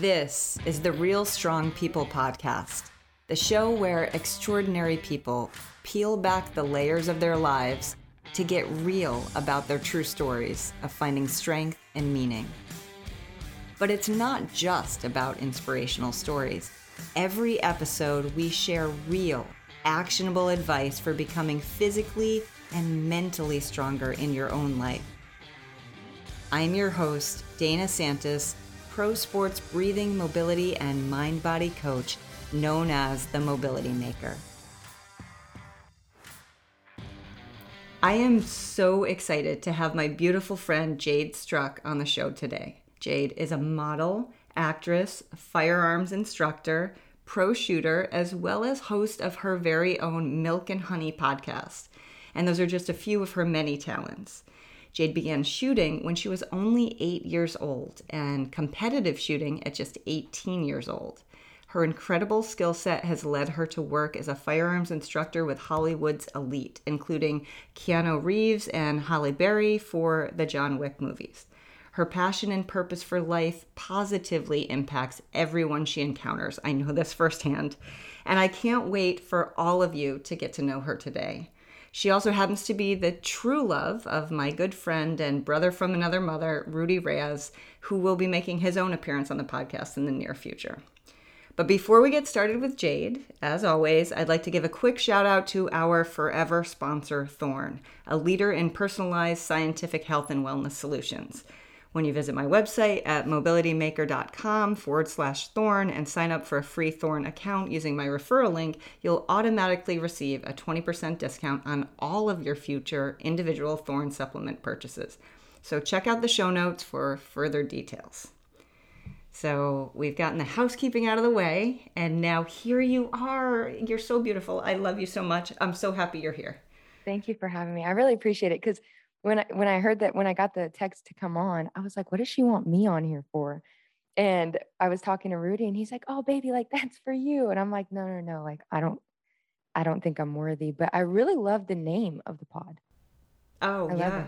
This is the Real Strong People podcast, the show where extraordinary people peel back the layers of their lives to get real about their true stories of finding strength and meaning. But it's not just about inspirational stories. Every episode, we share real, actionable advice for becoming physically and mentally stronger in your own life. I'm your host, Dana Santas, pro sports breathing, mobility, and mind body coach known as the Mobility Maker. I am so excited to have my beautiful friend Jade Struck on the show today. Jade is a model, actress, firearms instructor, pro shooter, as well as host of her very own Milk and Honey podcast. And those are just a few of her many talents. Jade began shooting when she was only eight years old and competitive shooting at just 18 years old. Her incredible skill set has led her to work as a firearms instructor with Hollywood's elite, including Keanu Reeves and Halle Berry for the John Wick movies. Her passion and purpose for life positively impacts everyone she encounters. I know this firsthand. And I can't wait for all of you to get to know her today. She also happens to be the true love of my good friend and brother from another mother, Rudy Reyes, who will be making his own appearance on the podcast in the near future. But before we get started with Jade, as always, I'd like to give a quick shout out to our forever sponsor, Thorne, a leader in personalized scientific health and wellness solutions. When you visit my website at mobilitymaker.com forward slash Thorne and sign up for a free Thorne account using my referral link, you'll automatically receive a 20% discount on all of your future individual Thorne supplement purchases. So check out the show notes for further details. So we've gotten the housekeeping out of the way, and now here you are. You're so beautiful. I love you so much. I'm so happy you're here. Thank you for having me. I really appreciate it because when I when I heard that when I got the text to come on, I was like, what does she want me on here for? And I was talking to Rudy and he's like, Oh baby, like that's for you. And I'm like, no, no, no, like I don't I don't think I'm worthy. But I really love the name of the pod. Oh I yeah. It.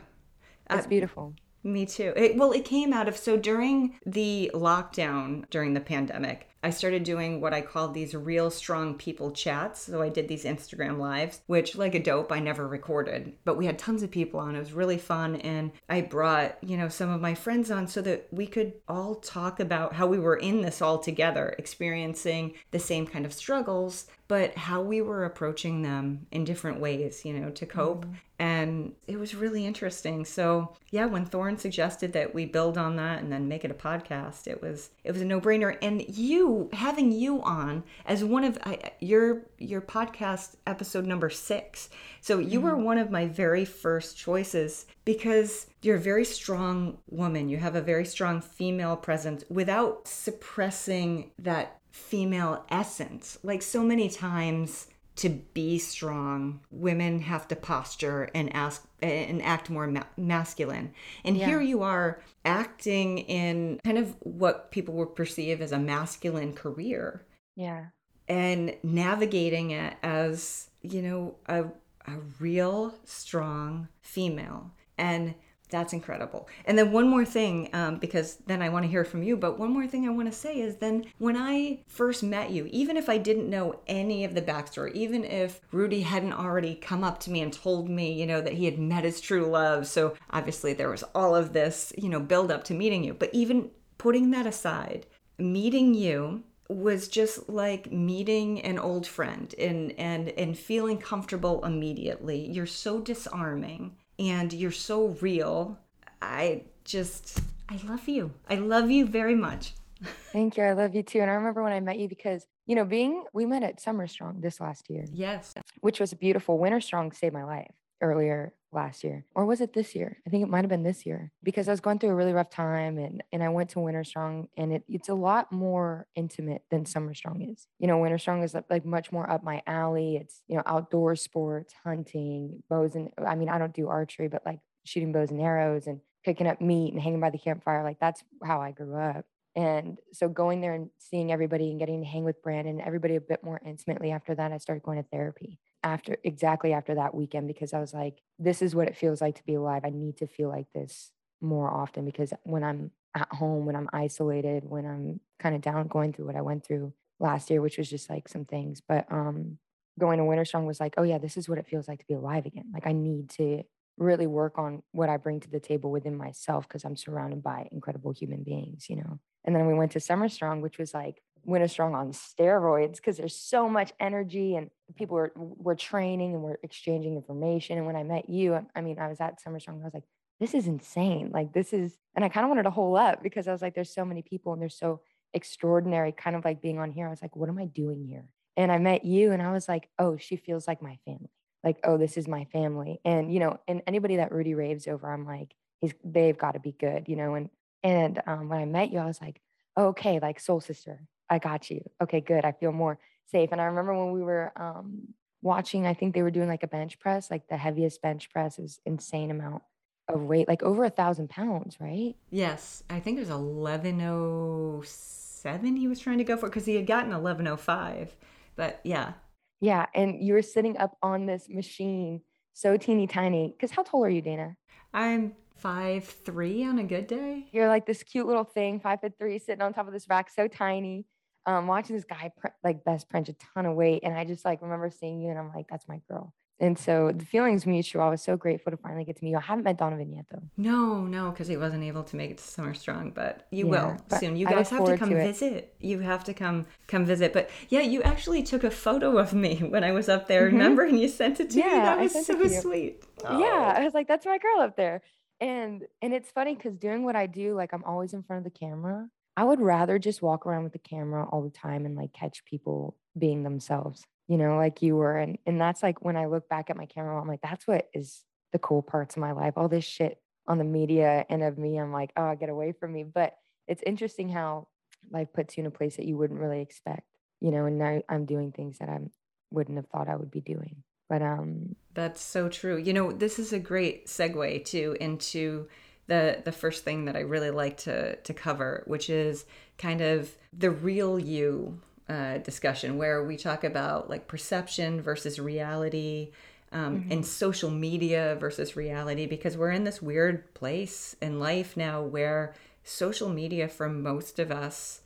It's uh, beautiful. Me too. It, well, it came out of so during the lockdown, during the pandemic, I started doing what I called these real strong people chats. So I did these Instagram lives, which, like a dope, I never recorded, but we had tons of people on. It was really fun. And I brought, you know, some of my friends on so that we could all talk about how we were in this all together, experiencing the same kind of struggles, but how we were approaching them in different ways, you know, to cope. Mm-hmm. And it was really interesting. So yeah, when Thorne suggested that we build on that and then make it a podcast, it was it was a no brainer. And you having you on as one of I, your your podcast episode number six. So you mm-hmm. were one of my very first choices because you're a very strong woman. You have a very strong female presence without suppressing that female essence. Like so many times to be strong, women have to posture and ask and act more ma- masculine. And yeah. here you are acting in kind of what people would perceive as a masculine career. Yeah. And navigating it as, you know, a a real strong female. And that's incredible. And then one more thing, um, because then I want to hear from you, but one more thing I want to say is then when I first met you, even if I didn't know any of the backstory, even if Rudy hadn't already come up to me and told me, you know, that he had met his true love. So obviously there was all of this, you know, build up to meeting you. But even putting that aside, meeting you was just like meeting an old friend and and and feeling comfortable immediately. You're so disarming and you're so real. I just, I love you. I love you very much. Thank you. I love you too. And I remember when I met you because, you know, being, we met at Summer Strong this last year. Yes. Which was a beautiful. Winter Strong saved my life earlier last year. Or was it this year? I think it might have been this year because I was going through a really rough time and, and I went to Winter Strong and it, it's a lot more intimate than Summer Strong is. You know, Winter Strong is like much more up my alley. It's, you know, outdoor sports, hunting, bows and I mean, I don't do archery, but like shooting bows and arrows and picking up meat and hanging by the campfire. Like that's how I grew up. And so going there and seeing everybody and getting to hang with Brandon, everybody a bit more intimately after that, I started going to therapy after exactly after that weekend because I was like, this is what it feels like to be alive. I need to feel like this more often because when I'm at home, when I'm isolated, when I'm kind of down going through what I went through last year, which was just like some things. But um going to Winter Strong was like, oh yeah, this is what it feels like to be alive again. Like I need to really work on what I bring to the table within myself because I'm surrounded by incredible human beings, you know. And then we went to Summer Strong, which was like Winter Strong on steroids because there's so much energy and people were were training and we're exchanging information. And when I met you, I mean, I was at Summer Strong, I was like, this is insane. Like this is, and I kind of wanted to hole up because I was like, there's so many people and they're so extraordinary. Kind of like being on here, I was like, what am I doing here? And I met you, and I was like, oh, she feels like my family. Like, oh, this is my family. And you know, and anybody that Rudy raves over, I'm like, he's they've got to be good, you know. And and um, when I met you, I was like, oh, okay, like soul sister, I got you. Okay, good. I feel more safe. And I remember when we were um, watching, I think they were doing like a bench press, like the heaviest bench press. It was insane amount of weight, like over a thousand pounds, right? Yes. I think it was 1107 he was trying to go for because he had gotten 1105. But yeah. Yeah. And you were sitting up on this machine so teeny tiny. Because how tall are you, Dana? I'm five three on a good day. You're like this cute little thing, five foot three, sitting on top of this rack, so tiny um, watching this guy pr- like best punch a ton of weight. And I just like remember seeing you and I'm like, that's my girl. And so the feelings mutual. I was so grateful to finally get to meet you. I haven't met Donovan yet though. No, no, because he wasn't able to make it to Summer Strong, but you yeah, will but soon. You guys have to come to visit. You have to come come visit. But yeah, you actually took a photo of me when I was up there, mm-hmm. remember? And you sent it to yeah, me. That was so sweet. Oh. Yeah. I was like, that's my girl up there. And and it's funny because doing what I do, like I'm always in front of the camera. I would rather just walk around with the camera all the time and like catch people being themselves, you know, like you were. And and that's like when I look back at my camera, I'm like, that's what is the cool parts of my life. All this shit on the media and of me, I'm like, oh, get away from me. But it's interesting how life puts you in a place that you wouldn't really expect, you know, and now I'm doing things that I wouldn't have thought I would be doing. But um that's so true. You know, this is a great segue too into the the first thing that I really like to to cover, which is kind of the real you uh, discussion, where we talk about like perception versus reality. Um, mm-hmm. and social media versus reality because we're in this weird place in life now where social media for most of us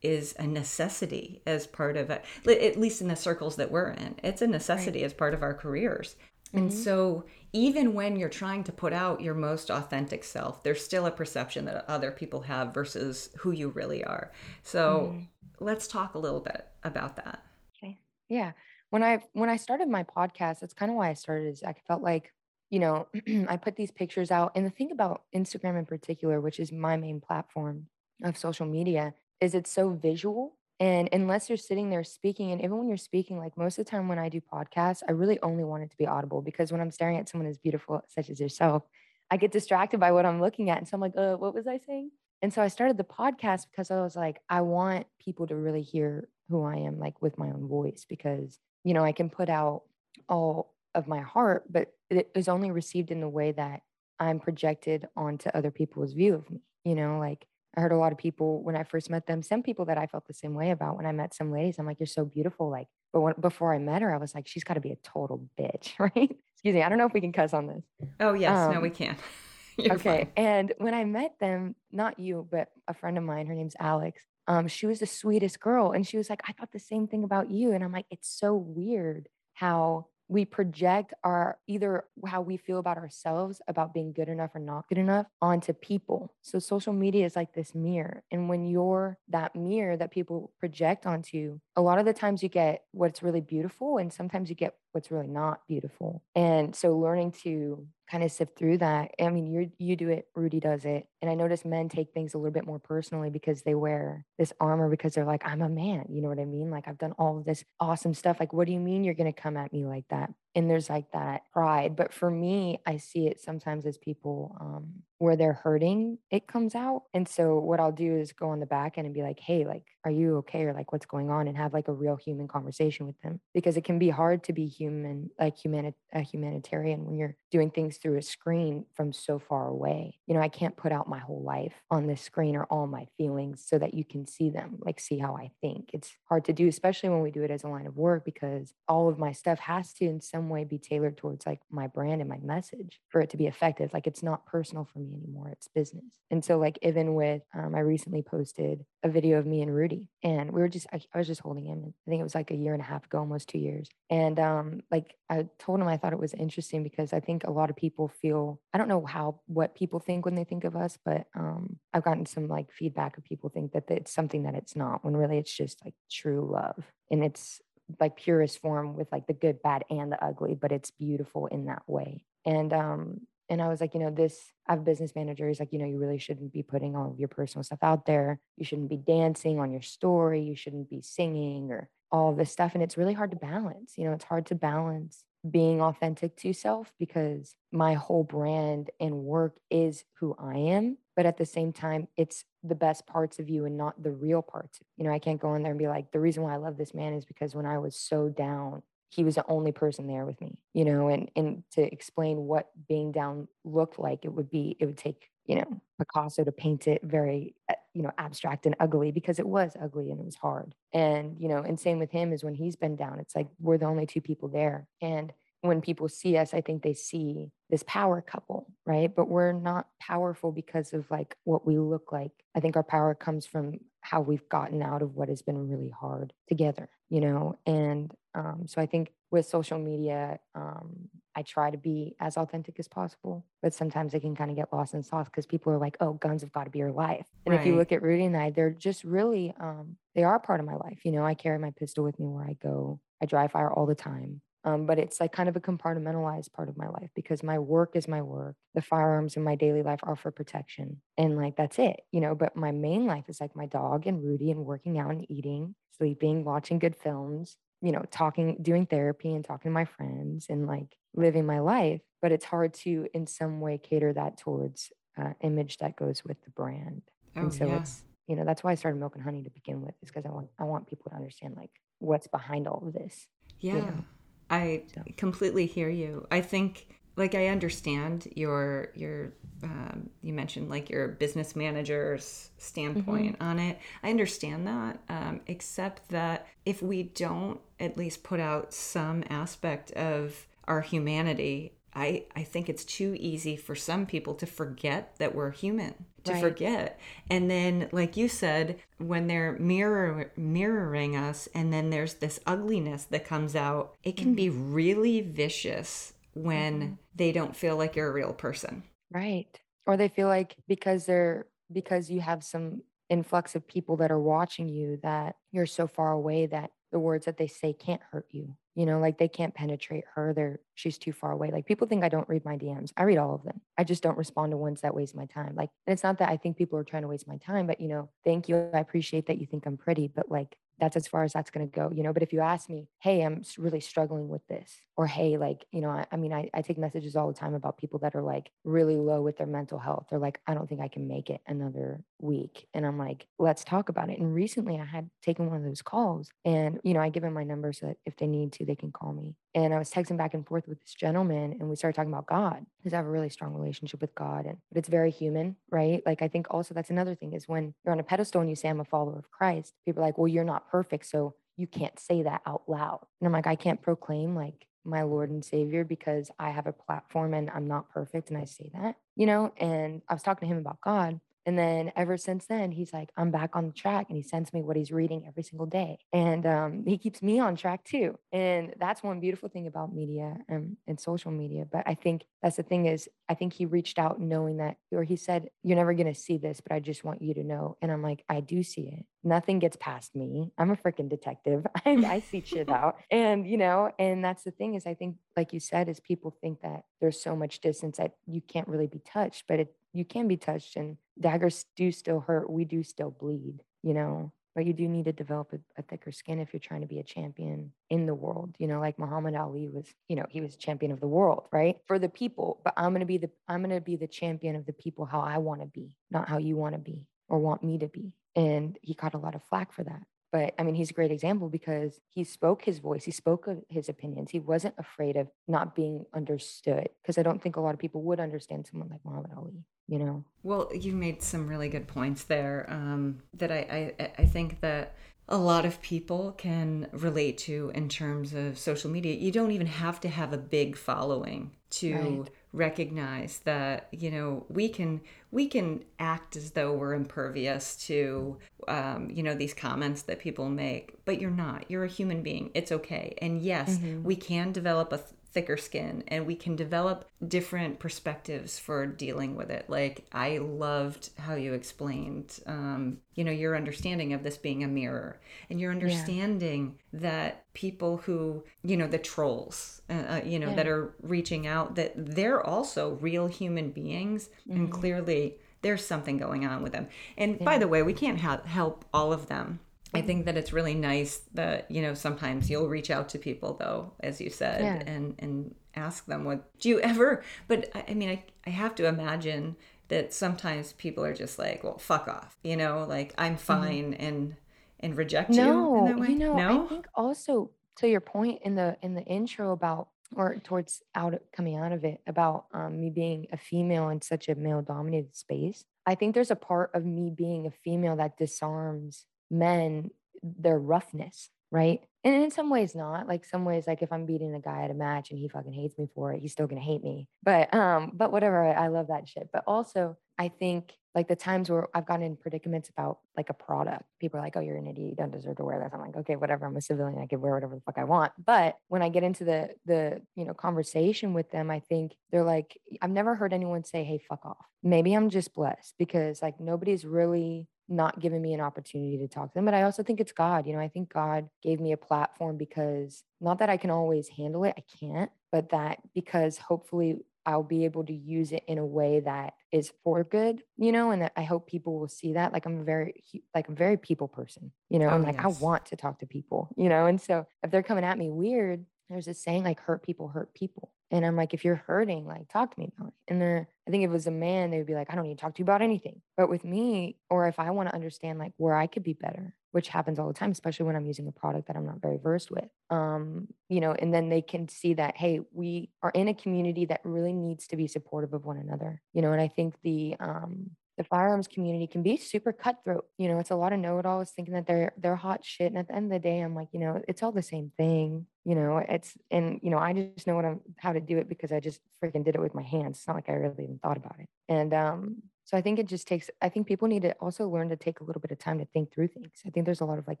is a necessity as part of it at least in the circles that we're in it's a necessity right. as part of our careers mm-hmm. and so even when you're trying to put out your most authentic self, there's still a perception that other people have versus who you really are. So mm. let's talk a little bit about that. Okay. Yeah. When I when I started my podcast, that's kind of why I started is I felt like, you know, I put these pictures out. And the thing about Instagram in particular, which is my main platform of social media, is it's so visual and unless you're sitting there speaking, and even when you're speaking, like most of the time when I do podcasts, I really only want it to be audible because when I'm staring at someone as beautiful, such as yourself, I get distracted by what I'm looking at. And so I'm like, uh, what was I saying? And so I started the podcast because I was like, I want people to really hear who I am, like with my own voice, because, you know, I can put out all of my heart, but it is only received in the way that I'm projected onto other people's view of me, you know, like I heard a lot of people when I first met them, some people that I felt the same way about when I met some ladies. I'm like, you're so beautiful. Like, but when, before I met her, I was like, she's got to be a total bitch, right? Excuse me. I don't know if we can cuss on this. Oh, yes. Um, no, we can. okay. Fine. And when I met them, not you, but a friend of mine, her name's Alex. Um, she was the sweetest girl. And she was like, I thought the same thing about you. And I'm like, it's so weird how we project our either how we feel about ourselves about being good enough or not good enough onto people. So social media is like this mirror. And when you're that mirror that people project onto, you a lot of the times you get what's really beautiful and sometimes you get what's really not beautiful. And so learning to kind of sift through that. I mean, you you do it, Rudy does it. And I notice men take things a little bit more personally because they wear this armor because they're like, I'm a man. You know what I mean? Like I've done all of this awesome stuff. Like, what do you mean you're gonna come at me like that? And there's like that pride. But for me, I see it sometimes as people um, where they're hurting, it comes out. And so what I'll do is go on the back end and be like, hey, like, are you okay? Or like, what's going on? And have like a real human conversation with them because it can be hard to be human, like humani- a humanitarian when you're doing things through a screen from so far away. You know, I can't put out my whole life on this screen or all my feelings so that you can see them, like see how I think. It's hard to do, especially when we do it as a line of work because all of my stuff has to in some way be tailored towards like my brand and my message for it to be effective. Like it's not personal for me anymore. It's business. And so, like, even with, um, I recently posted a video of me and Rudy, and we were just, I, I was just holding him. I think it was like a year and a half ago, almost two years. And um, like, I told him I thought it was interesting because I think a lot of people feel, I don't know how, what people think when they think of us, but um, I've gotten some like feedback of people think that it's something that it's not, when really it's just like true love. And it's like purest form with like the good, bad, and the ugly, but it's beautiful in that way. And um, and I was like, you know, this, I have business managers, like, you know, you really shouldn't be putting all of your personal stuff out there. You shouldn't be dancing on your story. You shouldn't be singing or all this stuff. And it's really hard to balance. You know, it's hard to balance being authentic to self because my whole brand and work is who I am. But at the same time, it's the best parts of you and not the real parts. You know, I can't go in there and be like, the reason why I love this man is because when I was so down he was the only person there with me you know and and to explain what being down looked like it would be it would take you know picasso to paint it very uh, you know abstract and ugly because it was ugly and it was hard. And you know and same with him is when he's been down it's like we're the only two people there. And when people see us i think they see this power couple right? But we're not powerful because of like what we look like. I think our power comes from how we've gotten out of what has been really hard together you know? And um, so i think with social media um, i try to be as authentic as possible but sometimes it can kind of get lost in sauce because people are like oh guns have got to be your life and right. if you look at rudy and i they're just really um, they are part of my life you know i carry my pistol with me where i go i dry fire all the time um, but it's like kind of a compartmentalized part of my life because my work is my work. The firearms in my daily life are for protection. And like that's it, you know. But my main life is like my dog and Rudy and working out and eating, sleeping, watching good films, you know, talking, doing therapy and talking to my friends and like living my life. But it's hard to, in some way, cater that towards uh, image that goes with the brand. Oh, and so yeah. it's, you know, that's why I started Milk and Honey to begin with, is because I want I want people to understand like what's behind all of this. Yeah. You know? I completely hear you. I think like I understand your your um, you mentioned like your business manager's standpoint mm-hmm. on it. I understand that, um, except that if we don't at least put out some aspect of our humanity, I I think it's too easy for some people to forget that we're human to right. forget. And then, like you said, when they're mirror mirroring us, and then there's this ugliness that comes out, it can mm-hmm. be really vicious when mm-hmm. they don't feel like you're a real person. Right. Or they feel like because they're because you have some influx of people that are watching you that you're so far away that the words that they say can't hurt you. You know like they can't penetrate her. They're she's too far away. Like people think i don't read my dms i read all of them. I just don't respond to ones that waste my time. Like and it's not that i think people are trying to waste my time but you know thank you. I appreciate that you think i'm pretty but like that's as far as that's going to go, you know. But if you ask me, hey, I'm really struggling with this, or hey, like, you know, I, I mean, I, I, take messages all the time about people that are like really low with their mental health. They're like, I don't think I can make it another week. And I'm like, let's talk about it. And recently I had taken one of those calls and, you know, I give them my number so that if they need to, they can call me. And I was texting back and forth with this gentleman and we started talking about God because I have a really strong relationship with God. And but it's very human, right? Like I think also that's another thing is when you're on a pedestal and you say I'm a follower of Christ, people are like, well, you're not perfect. So you can't say that out loud. And I'm like, I can't proclaim like my Lord and Savior because I have a platform and I'm not perfect. And I say that, you know, and I was talking to him about God. And then ever since then, he's like, I'm back on the track and he sends me what he's reading every single day. And um, he keeps me on track too. And that's one beautiful thing about media and, and social media. But I think that's the thing is, I think he reached out knowing that, or he said, You're never going to see this, but I just want you to know. And I'm like, I do see it. Nothing gets past me. I'm a freaking detective. I, I see shit out. And, you know, and that's the thing is, I think, like you said, is people think that there's so much distance that you can't really be touched, but it, you can be touched and daggers do still hurt. We do still bleed, you know, but you do need to develop a, a, thicker skin if you're trying to be a champion in the world. You know, like Muhammad Ali was, you know, he was champion of the world, right? For the people. But I'm gonna be the I'm gonna be the champion of the people how I want to be, not how you want to be or want me to be. And he caught a lot of flack for that. But I mean, he's a great example because he spoke his voice, he spoke his opinions. He wasn't afraid of not being understood because I don't think a lot of people would understand someone like Muhammad Ali, you know? Well, you made some really good points there um, that I, I, I think that a lot of people can relate to in terms of social media. You don't even have to have a big following to. Right recognize that you know we can we can act as though we're impervious to um, you know these comments that people make but you're not you're a human being it's okay and yes mm-hmm. we can develop a thicker skin and we can develop different perspectives for dealing with it like i loved how you explained um, you know your understanding of this being a mirror and your understanding yeah. that people who you know the trolls uh, uh, you know yeah. that are reaching out that they're also real human beings mm-hmm. and clearly there's something going on with them and yeah. by the way we can't ha- help all of them I think that it's really nice that you know sometimes you'll reach out to people though, as you said, yeah. and and ask them what do you ever. But I mean, I I have to imagine that sometimes people are just like, well, fuck off, you know, like I'm mm-hmm. fine mm-hmm. and and reject no, you. You know, no? I think also to your point in the in the intro about or towards out coming out of it about um, me being a female in such a male dominated space. I think there's a part of me being a female that disarms men their roughness, right? And in some ways not. Like some ways, like if I'm beating a guy at a match and he fucking hates me for it, he's still gonna hate me. But um, but whatever, I, I love that shit. But also I think like the times where I've gotten in predicaments about like a product, people are like, oh, you're an idiot, you don't deserve to wear this. I'm like, okay, whatever. I'm a civilian. I can wear whatever the fuck I want. But when I get into the the you know conversation with them, I think they're like, I've never heard anyone say, hey, fuck off. Maybe I'm just blessed because like nobody's really not given me an opportunity to talk to them. But I also think it's God. You know, I think God gave me a platform because not that I can always handle it, I can't, but that because hopefully I'll be able to use it in a way that is for good, you know, and that I hope people will see that. Like I'm a very like I'm a very people person, you know, oh, and like yes. I want to talk to people, you know. And so if they're coming at me weird, there's this saying like hurt people hurt people. And I'm like, if you're hurting, like talk to me about it. And then I think if it was a man, they would be like, I don't need to talk to you about anything. But with me, or if I want to understand like where I could be better, which happens all the time, especially when I'm using a product that I'm not very versed with. Um, you know, and then they can see that, hey, we are in a community that really needs to be supportive of one another. You know, and I think the um the firearms community can be super cutthroat. You know, it's a lot of know-it-alls thinking that they're they're hot shit. And at the end of the day, I'm like, you know, it's all the same thing. You know, it's and you know, I just know what I'm how to do it because I just freaking did it with my hands. It's not like I really even thought about it. And um, so I think it just takes, I think people need to also learn to take a little bit of time to think through things. I think there's a lot of like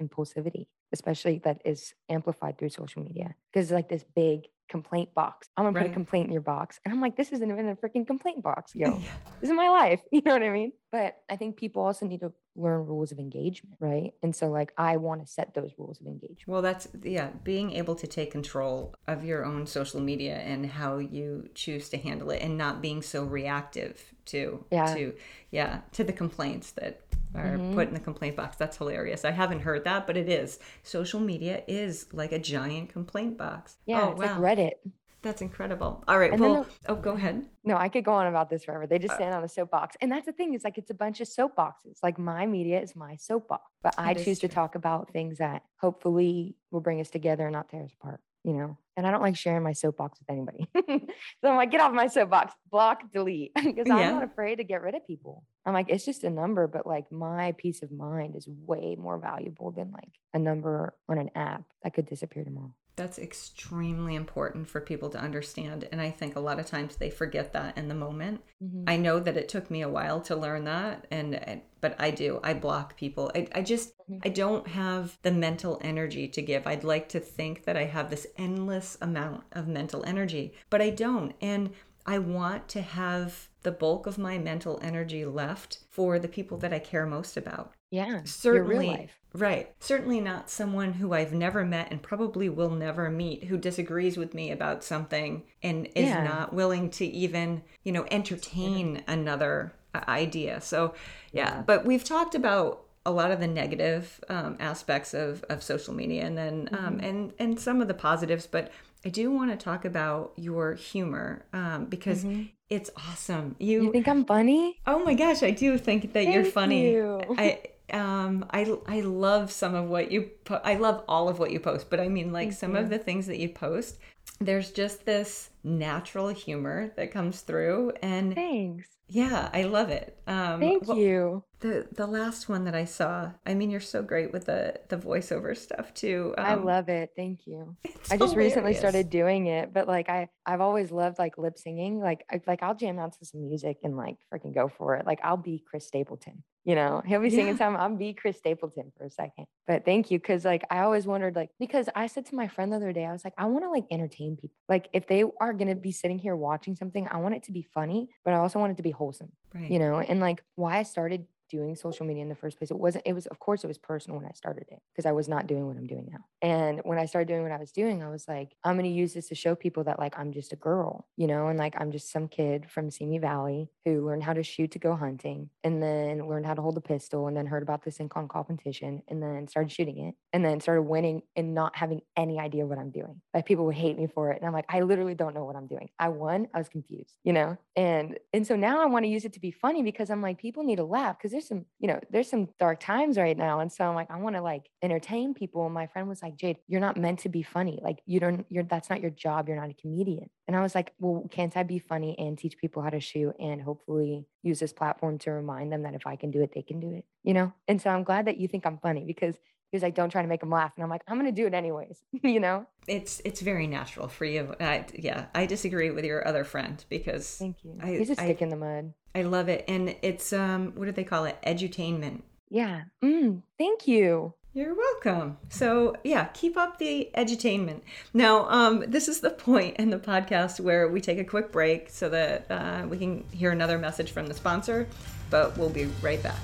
impulsivity, especially that is amplified through social media because it's like this big complaint box. I'm gonna right. put a complaint in your box. And I'm like, this isn't even a freaking complaint box, yo. yeah. This is my life. You know what I mean? But I think people also need to learn rules of engagement, right? And so like I want to set those rules of engagement. Well, that's yeah, being able to take control of your own social media and how you choose to handle it and not being so reactive to yeah. to yeah, to the complaints that are mm-hmm. put in the complaint box. That's hilarious. I haven't heard that, but it is. Social media is like a giant complaint box. Yeah, oh, it's wow. like Reddit. That's incredible. All right. And well, oh, go ahead. No, I could go on about this forever. They just uh, stand on a soapbox. And that's the thing, is like it's a bunch of soapboxes. Like my media is my soapbox. But I choose to talk about things that hopefully will bring us together and not tear us apart, you know? And I don't like sharing my soapbox with anybody. so I'm like, get off my soapbox, block, delete. because I'm not afraid to get rid of people. I'm like, it's just a number, but like my peace of mind is way more valuable than like a number on an app that could disappear tomorrow. That's extremely important for people to understand. And I think a lot of times they forget that in the moment. Mm-hmm. I know that it took me a while to learn that. And, but I do. I block people. I, I just, mm-hmm. I don't have the mental energy to give. I'd like to think that I have this endless amount of mental energy, but I don't. And I want to have the bulk of my mental energy left for the people that I care most about. Yeah. Certainly. Right. Certainly not someone who I've never met and probably will never meet who disagrees with me about something and is yeah. not willing to even, you know, entertain yeah. another uh, idea. So, yeah. yeah. But we've talked about a lot of the negative um, aspects of, of social media and then um, mm-hmm. and and some of the positives but i do want to talk about your humor um, because mm-hmm. it's awesome you, you think i'm funny oh my gosh i do think that Thank you're funny you. i um i i love some of what you po- i love all of what you post but i mean like Thank some you. of the things that you post there's just this natural humor that comes through and thanks Yeah, I love it. Um, Thank well, you. The the last one that I saw. I mean, you're so great with the the voiceover stuff too. Um, I love it. Thank you. I just hilarious. recently started doing it, but like I I've always loved like lip singing. Like I, like I'll jam out to some music and like freaking go for it. Like I'll be Chris Stapleton you know he'll be singing yeah. something i'll be chris stapleton for a second but thank you because like i always wondered like because i said to my friend the other day i was like i want to like entertain people like if they are going to be sitting here watching something i want it to be funny but i also want it to be wholesome right. you know and like why i started doing social media in the first place. It wasn't, it was, of course, it was personal when I started it because I was not doing what I'm doing now. And when I started doing what I was doing, I was like, I'm going to use this to show people that like I'm just a girl, you know, and like I'm just some kid from Simi Valley who learned how to shoot to go hunting and then learned how to hold a pistol and then heard about this Incon competition and then started shooting it and then started winning and not having any idea what I'm doing. Like people would hate me for it. And I'm like, I literally don't know what I'm doing. I won, I was confused, you know? And and so now I want to use it to be funny because I'm like, people need to laugh because there's some, you know, there's some dark times right now. And so I'm like, I want to like entertain people. And my friend was like, Jade, you're not meant to be funny. Like you don't, you're that's not your job. You're not a comedian. And I was like, well, can't I be funny and teach people how to shoot and hopefully use this platform to remind them that if I can do it, they can do it, you know? And so I'm glad that you think I'm funny because he was like, "Don't try to make him laugh," and I'm like, "I'm gonna do it anyways," you know. It's it's very natural for you. I, yeah, I disagree with your other friend because thank you. I, He's a stick I, in the mud. I love it, and it's um, what do they call it? Edutainment. Yeah. Mm, thank you. You're welcome. So yeah, keep up the edutainment. Now, um, this is the point in the podcast where we take a quick break so that uh, we can hear another message from the sponsor, but we'll be right back.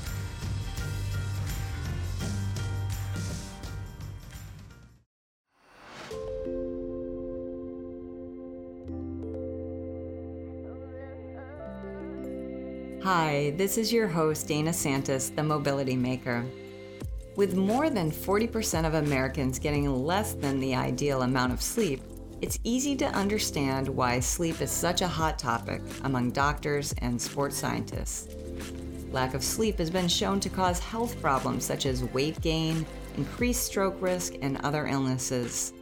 Hi, this is your host, Dana Santas, the Mobility Maker. With more than 40% of Americans getting less than the ideal amount of sleep, it's easy to understand why sleep is such a hot topic among doctors and sports scientists. Lack of sleep has been shown to cause health problems such as weight gain, increased stroke risk, and other illnesses.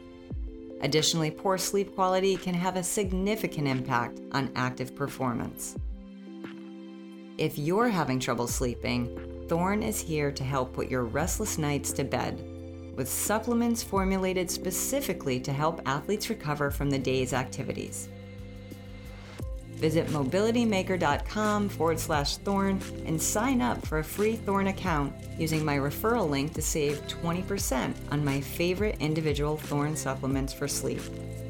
Additionally, poor sleep quality can have a significant impact on active performance. If you're having trouble sleeping, Thorne is here to help put your restless nights to bed with supplements formulated specifically to help athletes recover from the day's activities. Visit mobilitymaker.com forward slash Thorne and sign up for a free Thorne account using my referral link to save 20% on my favorite individual Thorne supplements for sleep.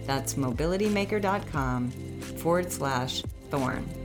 That's mobilitymaker.com forward slash Thorne.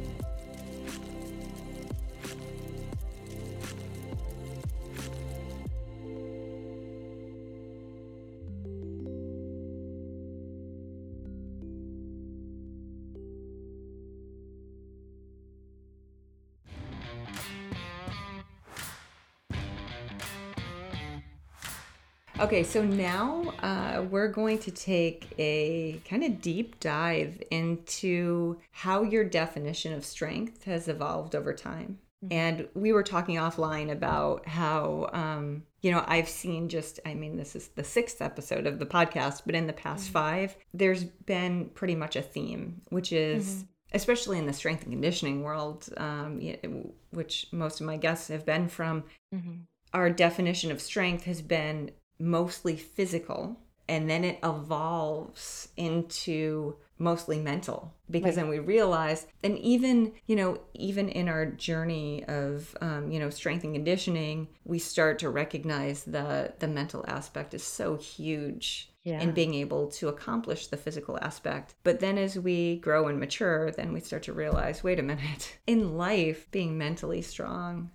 Okay, so now uh, we're going to take a kind of deep dive into how your definition of strength has evolved over time. Mm-hmm. And we were talking offline about how, um, you know, I've seen just, I mean, this is the sixth episode of the podcast, but in the past mm-hmm. five, there's been pretty much a theme, which is. Mm-hmm especially in the strength and conditioning world, um, which most of my guests have been from, mm-hmm. our definition of strength has been mostly physical and then it evolves into mostly mental because right. then we realize and even you know even in our journey of um, you know strength and conditioning we start to recognize the the mental aspect is so huge yeah. in being able to accomplish the physical aspect but then as we grow and mature then we start to realize wait a minute in life being mentally strong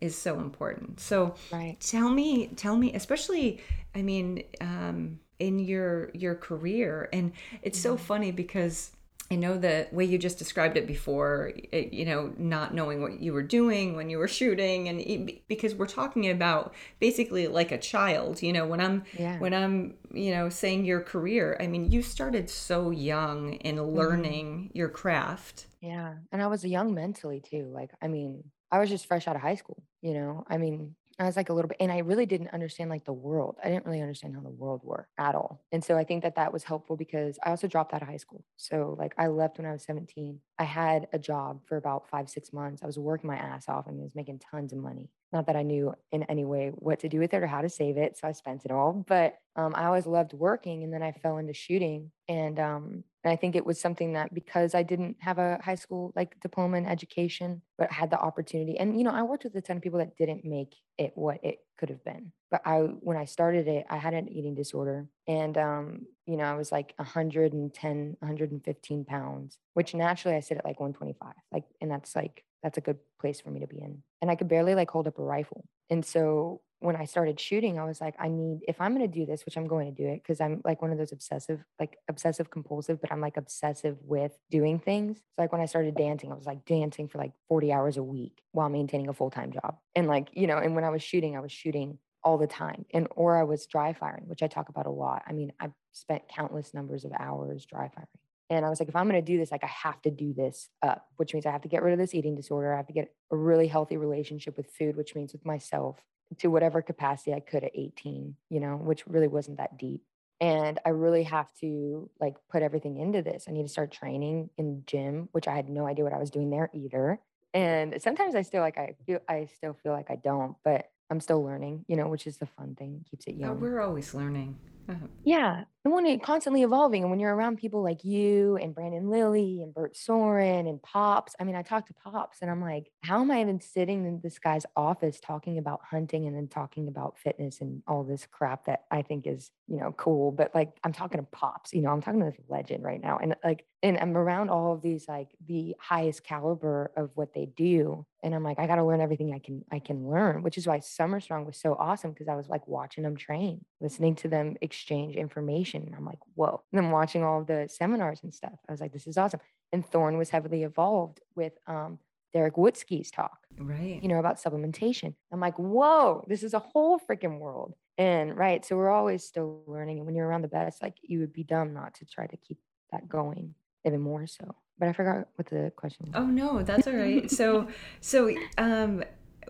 is so important. So right. tell me, tell me, especially, I mean, um, in your your career, and it's mm-hmm. so funny because I know the way you just described it before, it, you know, not knowing what you were doing when you were shooting, and it, because we're talking about basically like a child, you know, when I'm yeah. when I'm you know saying your career, I mean, you started so young in mm-hmm. learning mm-hmm. your craft. Yeah, and I was young mentally too. Like, I mean, I was just fresh out of high school, you know? I mean, I was like a little bit, and I really didn't understand like the world. I didn't really understand how the world worked at all. And so I think that that was helpful because I also dropped out of high school. So like I left when I was 17. I had a job for about five, six months. I was working my ass off and I was making tons of money. Not that I knew in any way what to do with it or how to save it. So I spent it all. But um, I always loved working. And then I fell into shooting. And, um, and I think it was something that because I didn't have a high school like diploma in education, but had the opportunity. And, you know, I worked with a ton of people that didn't make it what it could have been. But I, when I started it, I had an eating disorder. And, um, you know, I was like 110, 115 pounds, which naturally I sit at like 125. Like, and that's like, that's a good place for me to be in. And I could barely like hold up a rifle. And so when I started shooting, I was like, I need, if I'm going to do this, which I'm going to do it, because I'm like one of those obsessive, like obsessive compulsive, but I'm like obsessive with doing things. So like when I started dancing, I was like dancing for like 40 hours a week while maintaining a full time job. And like, you know, and when I was shooting, I was shooting all the time. And or I was dry firing, which I talk about a lot. I mean, I've spent countless numbers of hours dry firing. And I was like, if I'm going to do this, like I have to do this up, which means I have to get rid of this eating disorder. I have to get a really healthy relationship with food, which means with myself to whatever capacity I could at 18, you know, which really wasn't that deep. And I really have to like put everything into this. I need to start training in gym, which I had no idea what I was doing there either. And sometimes I still like I feel I still feel like I don't, but I'm still learning, you know, which is the fun thing, keeps it young. Oh, we're always learning. Uh-huh. Yeah. And when it's constantly evolving, and when you're around people like you and Brandon Lilly and Bert Sorin and Pops, I mean, I talk to Pops and I'm like, how am I even sitting in this guy's office talking about hunting and then talking about fitness and all this crap that I think is, you know, cool. But like, I'm talking to Pops, you know, I'm talking to this legend right now. And like, and I'm around all of these, like the highest caliber of what they do. And I'm like, I got to learn everything I can, I can learn, which is why Summer Strong was so awesome. Cause I was like watching them train, listening to them exchange information. And I'm like, whoa. And then watching all the seminars and stuff, I was like, this is awesome. And Thorne was heavily involved with um, Derek Wutsky's talk, right? You know, about supplementation. I'm like, whoa, this is a whole freaking world. And right. So we're always still learning. And when you're around the best, like you would be dumb not to try to keep that going even more so. But I forgot what the question was. Oh no, that's all right. so so um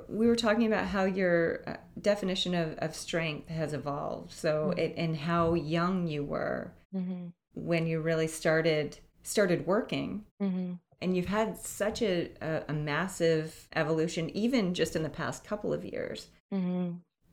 we were talking about how your uh, definition of, of strength has evolved so mm-hmm. it, and how young you were mm-hmm. when you really started started working mm-hmm. and you've had such a, a, a, massive evolution even just in the past couple of years mm-hmm.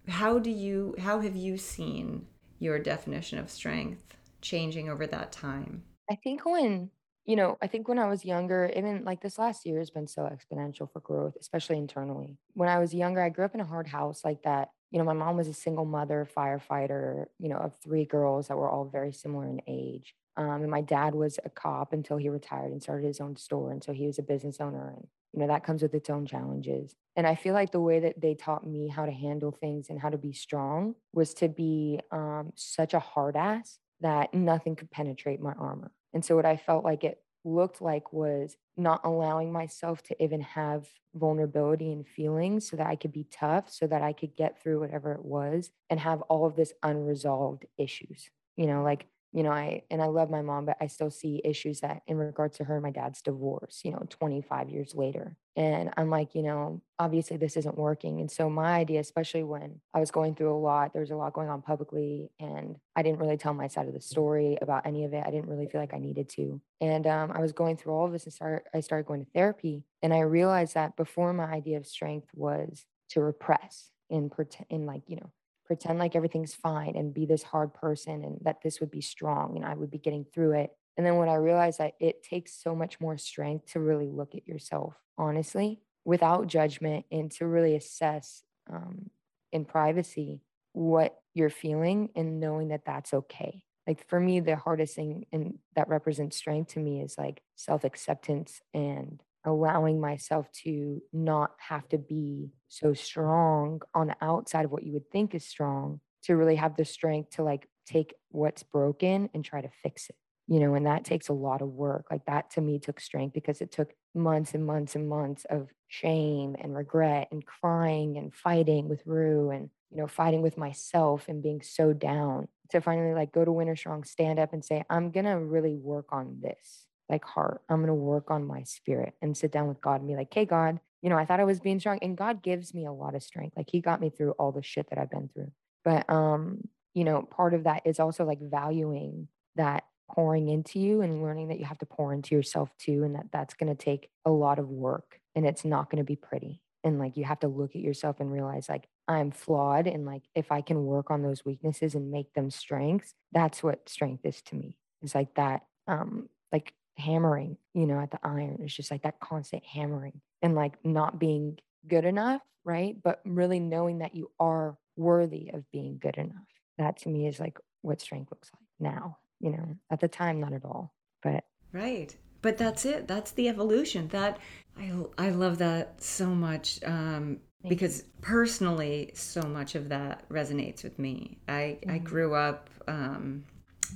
how do you how have you seen your definition of strength changing over that time i think when you know, I think when I was younger, even like this last year has been so exponential for growth, especially internally. When I was younger, I grew up in a hard house like that. You know, my mom was a single mother firefighter, you know, of three girls that were all very similar in age. Um, and my dad was a cop until he retired and started his own store. And so he was a business owner. And, you know, that comes with its own challenges. And I feel like the way that they taught me how to handle things and how to be strong was to be um, such a hard ass that nothing could penetrate my armor. And so what I felt like it looked like was not allowing myself to even have vulnerability and feelings so that I could be tough, so that I could get through whatever it was and have all of this unresolved issues. You know, like you know, I and I love my mom, but I still see issues that in regards to her and my dad's divorce, you know, 25 years later. And I'm like, you know, obviously this isn't working. And so my idea, especially when I was going through a lot, there was a lot going on publicly, and I didn't really tell my side of the story about any of it. I didn't really feel like I needed to. And um, I was going through all of this and start I started going to therapy. And I realized that before my idea of strength was to repress and pretend and like, you know, pretend like everything's fine and be this hard person and that this would be strong and I would be getting through it. And then when I realized that it takes so much more strength to really look at yourself honestly without judgment and to really assess um, in privacy what you're feeling and knowing that that's okay. Like for me, the hardest thing and that represents strength to me is like self acceptance and allowing myself to not have to be so strong on the outside of what you would think is strong to really have the strength to like take what's broken and try to fix it you know and that takes a lot of work like that to me took strength because it took months and months and months of shame and regret and crying and fighting with rue and you know fighting with myself and being so down to finally like go to winter strong stand up and say i'm gonna really work on this like heart. I'm going to work on my spirit and sit down with God and be like, hey, God, you know, I thought I was being strong. And God gives me a lot of strength. Like He got me through all the shit that I've been through. But, um, you know, part of that is also like valuing that pouring into you and learning that you have to pour into yourself too and that that's going to take a lot of work and it's not going to be pretty and like you have to look at yourself and realize like i'm flawed and like if i can work on those weaknesses and make them strengths that's what strength is to me it's like that um like hammering you know at the iron it's just like that constant hammering and like not being good enough right but really knowing that you are worthy of being good enough. That to me is like what strength looks like now you know at the time not at all but right but that's it that's the evolution that i i love that so much um because personally so much of that resonates with me i mm-hmm. i grew up um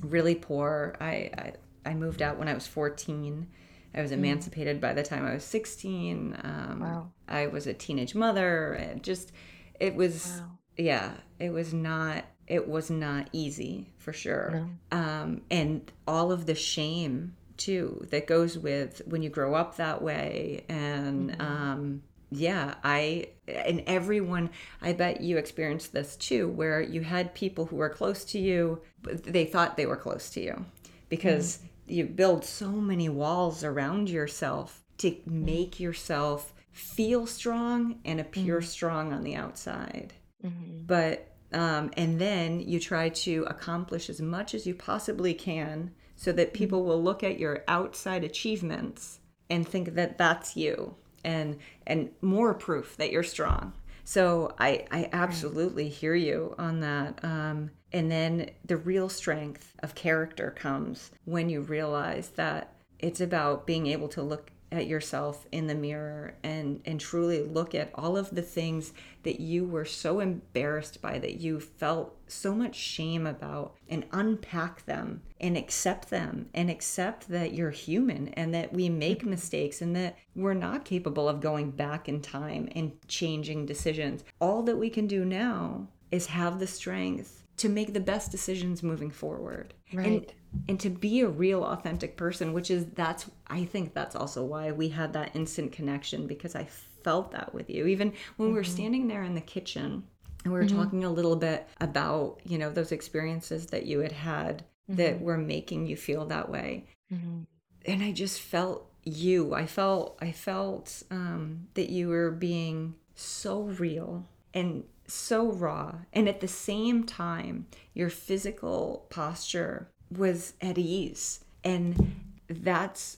really poor I, I i moved out when i was 14 I was mm. emancipated mm. by the time I was 16. Um, wow. I was a teenage mother. And just, it was, wow. yeah, it was not, it was not easy for sure. No. Um, and all of the shame too that goes with when you grow up that way. And, mm-hmm. um, yeah, I, and everyone, I bet you experienced this too, where you had people who were close to you, but they thought they were close to you because mm you build so many walls around yourself to make yourself feel strong and appear mm-hmm. strong on the outside. Mm-hmm. But um, and then you try to accomplish as much as you possibly can so that mm-hmm. people will look at your outside achievements and think that that's you and and more proof that you're strong. So i i absolutely hear you on that. Um and then the real strength of character comes when you realize that it's about being able to look at yourself in the mirror and and truly look at all of the things that you were so embarrassed by that you felt so much shame about and unpack them and accept them and accept that you're human and that we make mistakes and that we're not capable of going back in time and changing decisions. All that we can do now is have the strength to make the best decisions moving forward right and, and to be a real authentic person which is that's i think that's also why we had that instant connection because i felt that with you even when mm-hmm. we were mm-hmm. standing there in the kitchen and we were mm-hmm. talking a little bit about you know those experiences that you had had mm-hmm. that were making you feel that way mm-hmm. and i just felt you i felt i felt um, that you were being so real and so raw. And at the same time, your physical posture was at ease. And that's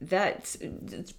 that's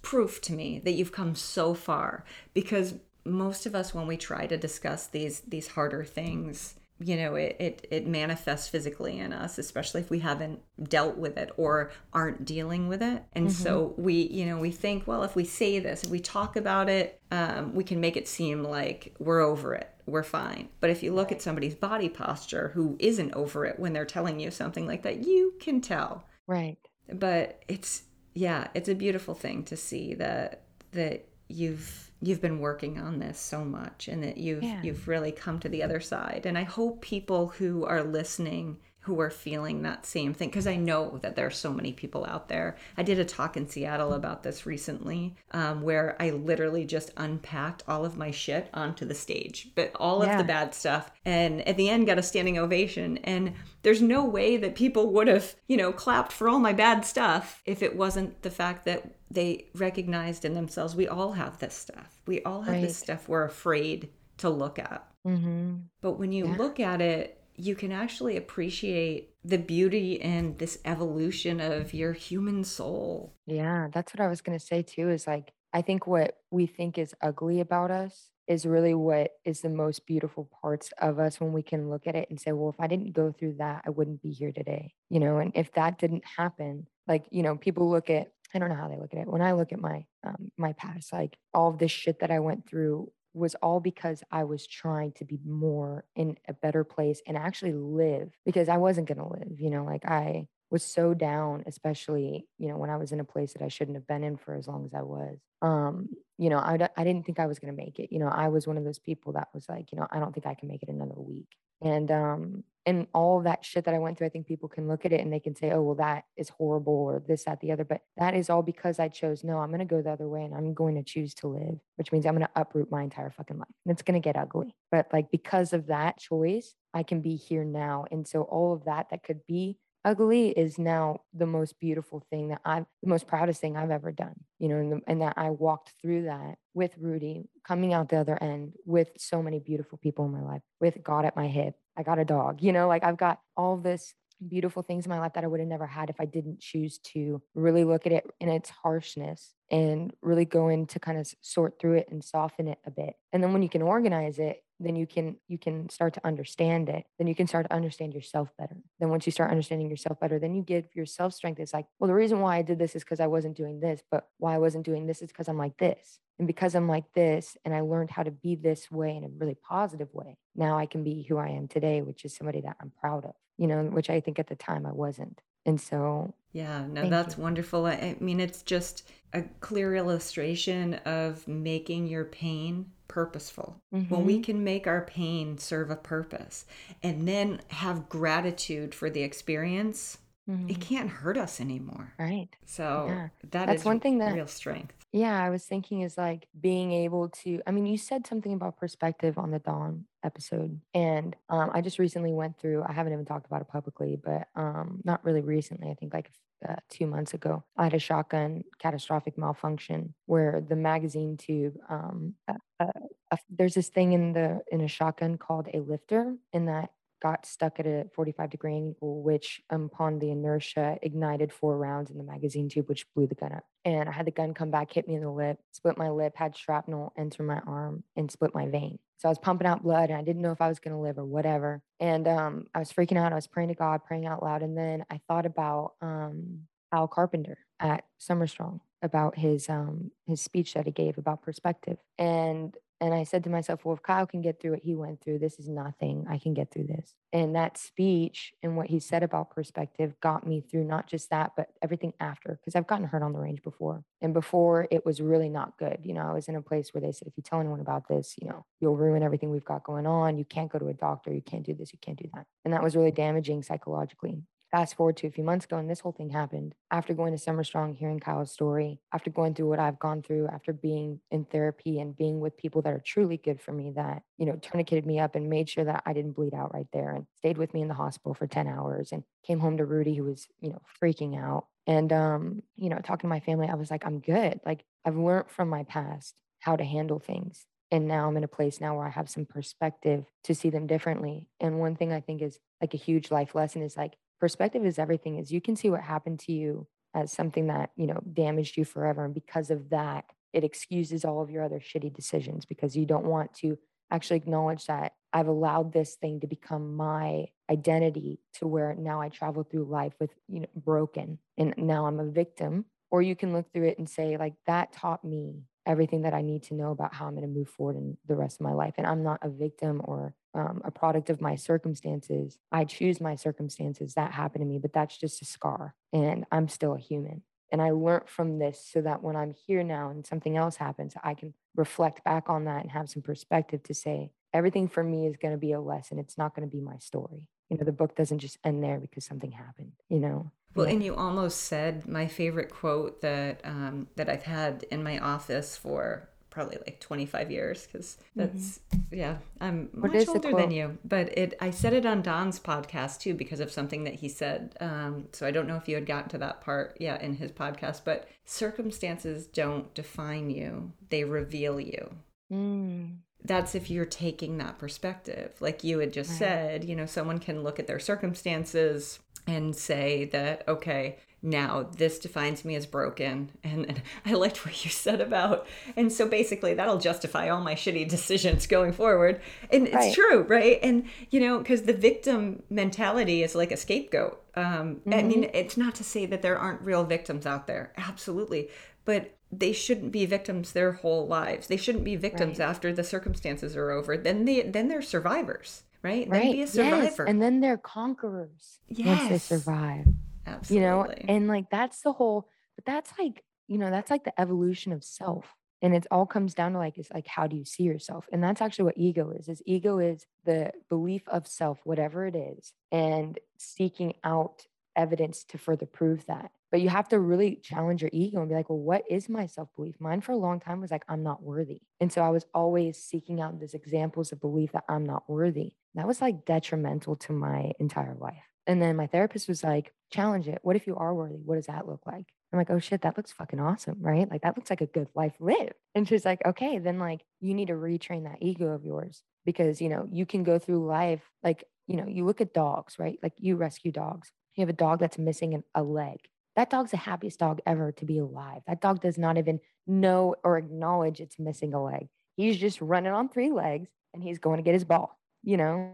proof to me that you've come so far because most of us when we try to discuss these these harder things you know it, it it manifests physically in us especially if we haven't dealt with it or aren't dealing with it and mm-hmm. so we you know we think well if we say this if we talk about it um, we can make it seem like we're over it we're fine but if you look right. at somebody's body posture who isn't over it when they're telling you something like that you can tell right but it's yeah it's a beautiful thing to see that that you've you've been working on this so much and that you've yeah. you've really come to the other side and i hope people who are listening who are feeling that same thing because I know that there are so many people out there. I did a talk in Seattle about this recently um, where I literally just unpacked all of my shit onto the stage, but all yeah. of the bad stuff. And at the end, got a standing ovation. And there's no way that people would have, you know, clapped for all my bad stuff if it wasn't the fact that they recognized in themselves we all have this stuff. We all have right. this stuff we're afraid to look at. Mm-hmm. But when you yeah. look at it, you can actually appreciate the beauty and this evolution of your human soul. Yeah, that's what I was going to say too is like, I think what we think is ugly about us is really what is the most beautiful parts of us when we can look at it and say, well, if I didn't go through that, I wouldn't be here today. You know, and if that didn't happen, like, you know, people look at, I don't know how they look at it. When I look at my um, my past, like all of this shit that I went through was all because I was trying to be more in a better place and actually live because I wasn't going to live, you know, like I was so down, especially, you know, when I was in a place that I shouldn't have been in for as long as I was. Um, you know, I, I didn't think I was going to make it. You know, I was one of those people that was like, you know, I don't think I can make it another week. And um, and all that shit that I went through, I think people can look at it and they can say, oh, well, that is horrible or this, that, the other. But that is all because I chose, no, I'm going to go the other way and I'm going to choose to live, which means I'm going to uproot my entire fucking life. And it's going to get ugly. But like because of that choice, I can be here now. And so all of that that could be ugly is now the most beautiful thing that I've, the most proudest thing I've ever done, you know, and, the, and that I walked through that with Rudy, coming out the other end with so many beautiful people in my life, with God at my hip. I got a dog, you know, like I've got all this beautiful things in my life that I would have never had if I didn't choose to really look at it in its harshness and really go in to kind of sort through it and soften it a bit. And then when you can organize it, then you can you can start to understand it then you can start to understand yourself better. Then once you start understanding yourself better then you give yourself strength. It's like well the reason why i did this is because i wasn't doing this but why i wasn't doing this is because i'm like this. And because i'm like this and i learned how to be this way in a really positive way now i can be who i am today which is somebody that i'm proud of you know which i think at the time i wasn't and so yeah no that's you. wonderful I mean it's just a clear illustration of making your pain purposeful, mm-hmm. when we mm-hmm. can make our pain serve a purpose and then have gratitude for the experience, mm-hmm. it can't hurt us anymore. Right. So yeah. that that's one thing that real strength. Yeah, I was thinking is like being able to. I mean, you said something about perspective on the Dawn episode, and um, I just recently went through. I haven't even talked about it publicly, but um, not really recently. I think like uh, two months ago. I had a shotgun catastrophic malfunction where the magazine tube, um, uh, uh, there's this thing in the in a shotgun called a lifter, and that got stuck at a 45 degree angle, which upon the inertia ignited four rounds in the magazine tube, which blew the gun up. And I had the gun come back, hit me in the lip, split my lip, had shrapnel enter my arm, and split my vein. So I was pumping out blood and I didn't know if I was going to live or whatever. And um, I was freaking out. I was praying to God, praying out loud. And then I thought about um, Kyle Carpenter at Summer Strong about his um, his speech that he gave about perspective. And and I said to myself, well, if Kyle can get through what he went through, this is nothing. I can get through this. And that speech and what he said about perspective got me through not just that, but everything after, because I've gotten hurt on the range before. And before it was really not good. You know, I was in a place where they said, if you tell anyone about this, you know, you'll ruin everything we've got going on. You can't go to a doctor. You can't do this. You can't do that. And that was really damaging psychologically fast forward to a few months ago and this whole thing happened. After going to summer strong hearing kyle's story after going through what i've gone through after being in therapy and being with people that are truly good for me that you know tourniqueted me up and made sure that i didn't bleed out right there and stayed with me in the hospital for 10 hours and came home to rudy who was you know freaking out. And um you know talking to my family i was like i'm good. Like i've learned from my past how to handle things and now i'm in a place now where i have some perspective to see them differently. And one thing i think is like a huge life lesson is like perspective is everything is you can see what happened to you as something that you know damaged you forever and because of that it excuses all of your other shitty decisions because you don't want to actually acknowledge that I've allowed this thing to become my identity to where now I travel through life with, you know, broken and now I'm a victim. Or you can look through it and say, like, that taught me everything that I need to know about how I'm going to move forward in the rest of my life. And I'm not a victim or um, a product of my circumstances. I choose my circumstances that happened to me, but that's just a scar. And I'm still a human. And I learned from this so that when I'm here now and something else happens, I can reflect back on that and have some perspective to say, everything for me is going to be a lesson. It's not going to be my story. You know, the book doesn't just end there because something happened, you know? Well, and you almost said my favorite quote that um, that I've had in my office for probably like 25 years because that's mm-hmm. yeah i'm what much older than you but it i said it on don's podcast too because of something that he said um, so i don't know if you had gotten to that part yet in his podcast but circumstances don't define you they reveal you mm. that's if you're taking that perspective like you had just right. said you know someone can look at their circumstances and say that okay now this defines me as broken and, and, i liked what you said about and so basically that'll justify all my shitty decisions going forward and it's right. true right and you know because the victim mentality is like a scapegoat um, mm-hmm. i mean it's not to say that there aren't real victims out there absolutely but they shouldn't be victims their whole lives they shouldn't be victims right. after the circumstances are over then they then they're survivors right right then be a survivor yes. and then they're conquerors yes. once they survive Absolutely. You know, and like that's the whole, but that's like, you know, that's like the evolution of self. And it all comes down to like, it's like, how do you see yourself? And that's actually what ego is, is ego is the belief of self, whatever it is, and seeking out evidence to further prove that. But you have to really challenge your ego and be like, well, what is my self belief? Mine for a long time was like, I'm not worthy. And so I was always seeking out these examples of belief that I'm not worthy. That was like detrimental to my entire life And then my therapist was like, challenge it. What if you are worthy? What does that look like? I'm like, oh shit, that looks fucking awesome, right? Like that looks like a good life lived. And she's like, okay, then like you need to retrain that ego of yours because you know you can go through life like you know you look at dogs, right? Like you rescue dogs. You have a dog that's missing an, a leg. That dog's the happiest dog ever to be alive. That dog does not even know or acknowledge it's missing a leg. He's just running on three legs and he's going to get his ball, you know?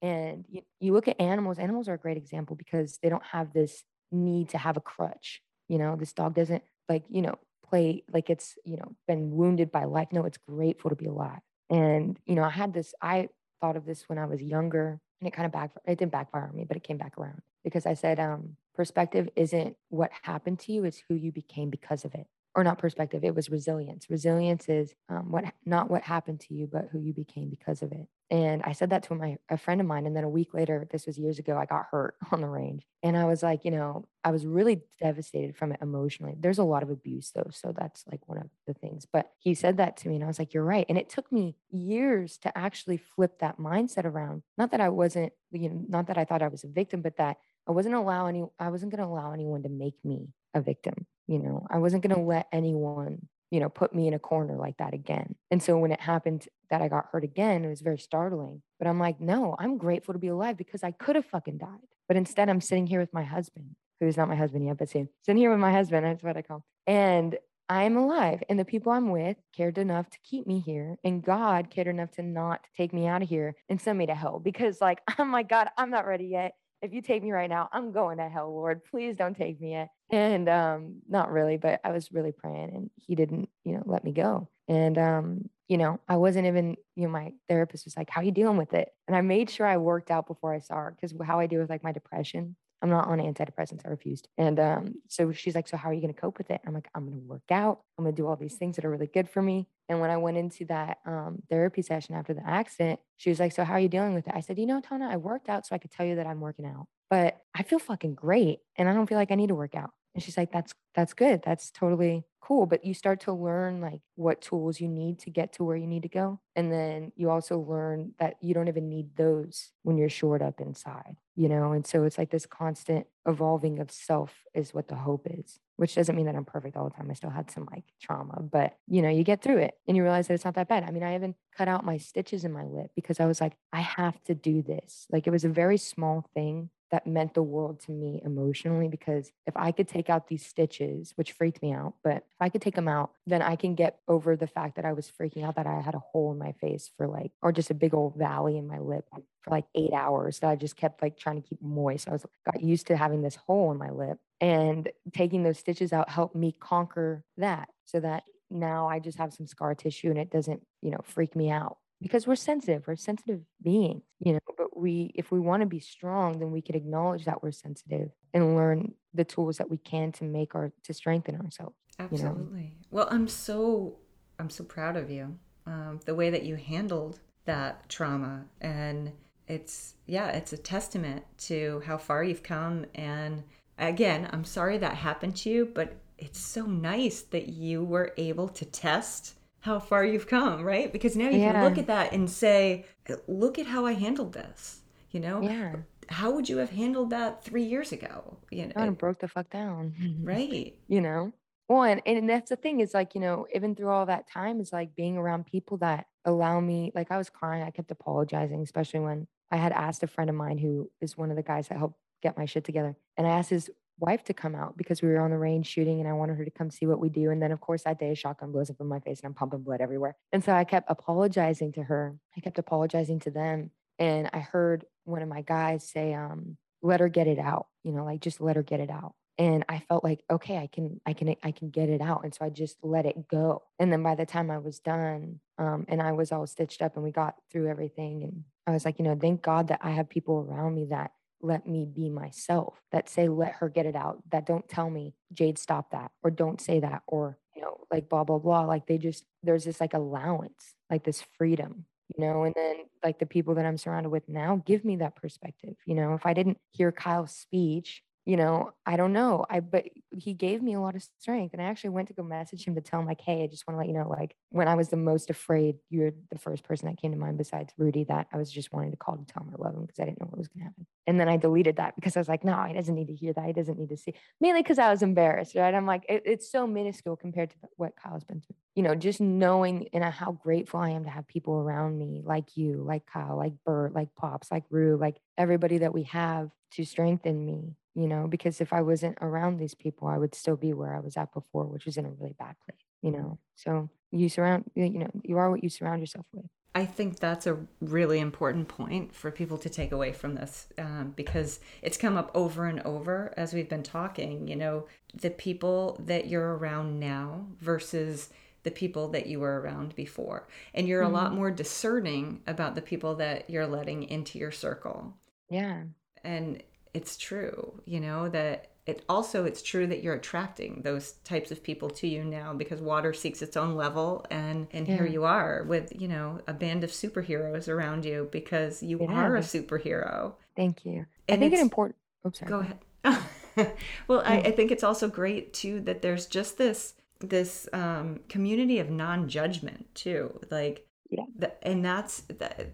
And you, you look at animals, animals are a great example because they don't have this need to have a crutch. You know, this dog doesn't like, you know, play like it's, you know, been wounded by life. No, it's grateful to be alive. And, you know, I had this, I thought of this when I was younger and it kind of backfired. It didn't backfire on me, but it came back around because I said, um, perspective isn't what happened to you, it's who you became because of it. Or not perspective it was resilience. Resilience is um, what not what happened to you but who you became because of it. And i said that to my a friend of mine and then a week later this was years ago i got hurt on the range. And i was like you know i was really devastated from it emotionally. There's a lot of abuse though so that's like one of the things. But he said that to me and i was like you're right. And it took me years to actually flip that mindset around. Not that i wasn't you know not that i thought i was a victim but that i wasn't allow any i wasn't going to allow anyone to make me a victim you know, I wasn't going to let anyone, you know, put me in a corner like that again. And so when it happened that I got hurt again, it was very startling. But I'm like, no, I'm grateful to be alive because I could have fucking died. But instead, I'm sitting here with my husband, who's not my husband yet, but soon. Sitting here with my husband, that's what I call him. And I'm alive and the people I'm with cared enough to keep me here and God cared enough to not take me out of here and send me to hell because like oh my God I'm not ready yet if you take me right now, I'm going to hell, Lord. Please don't take me yet. And um, not really, but I was really praying and he didn't, you know, let me go. And um, you know, I wasn't even, you know, my therapist was like, How you dealing with it? And I made sure I worked out before I saw her because how I deal with like my depression. I'm not on antidepressants. I refused. And um, so she's like, So how are you going to cope with it? I'm like, I'm going to work out. I'm going to do all these things that are really good for me. And when I went into that um, therapy session after the accident, she was like, So how are you dealing with it? I said, You know, Tona, I worked out so I could tell you that I'm working out, but I feel fucking great and I don't feel like I need to work out. And she's like, That's that's good. That's totally cool. But you start to learn like what tools you need to get to where you need to go. And then you also learn that you don't even need those when you're shored up inside, you know? And so it's like this constant evolving of self is what the hope is, which doesn't mean that I'm perfect all the time. I still had some like trauma, but you know, you get through it and you realize that it's not that bad. I mean, I even cut out my stitches in my lip because I was like, I have to do this. Like it was a very small thing that meant the world to me emotionally because if I could take out these stitches, which freaked me out, but if I could take them out, then I can get over the fact that I was freaking out that I had a hole in my face for like, or just a big old valley in my lip for like eight hours that I just kept like trying to keep moist. I was got used to having this hole in my lip and taking those stitches out helped me conquer that so that now I just have some scar tissue and it doesn't, you know, freak me out because we're sensitive we're sensitive beings you know but we if we want to be strong then we can acknowledge that we're sensitive and learn the tools that we can to make our to strengthen ourselves absolutely you know? well i'm so i'm so proud of you um, the way that you handled that trauma and it's yeah it's a testament to how far you've come and again i'm sorry that happened to you but it's so nice that you were able to test how far you've come, right? Because now you yeah. can look at that and say, look at how I handled this. You know? Yeah. How would you have handled that three years ago? You know, I broke the fuck down. right. You know? Well, and, and that's the thing is like, you know, even through all that time is like being around people that allow me, like I was crying, I kept apologizing, especially when I had asked a friend of mine who is one of the guys that helped get my shit together. And I asked his wife to come out because we were on the range shooting and I wanted her to come see what we do. And then, of course, that day a shotgun blows up in my face and I'm pumping blood everywhere. And so I kept apologizing to her. I kept apologizing to them. And I heard one of my guys say, um, let her get it out, you know, like just let her get it out. And I felt like, okay, I can, I can, I can get it out. And so I just let it go. And then by the time I was done, um, and I was all stitched up and we got through everything. And I was like, you know, thank God that I have people around me that let me be myself that say let her get it out that don't tell me jade stop that or don't say that or you know like blah blah blah like they just there's this like allowance like this freedom you know and then like the people that i'm surrounded with now give me that perspective you know if i didn't hear kyle's speech you know, I don't know. I but he gave me a lot of strength. And I actually went to go message him to tell him, like, hey, I just want to let you know, like, when I was the most afraid, you're the first person that came to mind besides Rudy that I was just wanting to call to tell him I love him because I didn't know what was gonna happen. And then I deleted that because I was like, no, he doesn't need to hear that. He doesn't need to see mainly because I was embarrassed, right? I'm like, it, it's so minuscule compared to what Kyle's been through. You know, just knowing and how grateful I am to have people around me like you, like Kyle, like Bert, like Pops, like Rue, like everybody that we have to strengthen me you know, because if I wasn't around these people, I would still be where I was at before, which was in a really bad place, you know. So you surround, you know, you are what you surround yourself with. I think that's a really important point for people to take away from this um, because it's come up over and over as we've been talking. You know, the people that you're around now versus the people that you were around before. And you're mm-hmm. a lot mm-hmm. more discerning about the people that you're letting into your circle. Yeah. And it's true, you know, that it also it's true that you're attracting those types of people to you now because water seeks its own level and and yeah. here you are with you know a band of superheroes around you because you yeah, are a superhero. Thank you. And i think it's important oops go ahead. Well I, I, think it's also great too that there's just this this um, community of non-judgment too like yeah. the, and that's that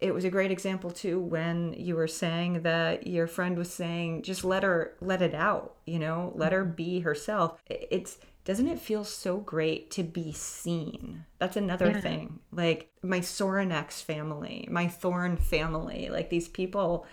it was a great example too when you were saying that your friend was saying just let her let it out you know? Let her be herself. It's doesn't it feel so great to be seen? That's another yeah. thing. Like my Sorinex family my Thorne family like these people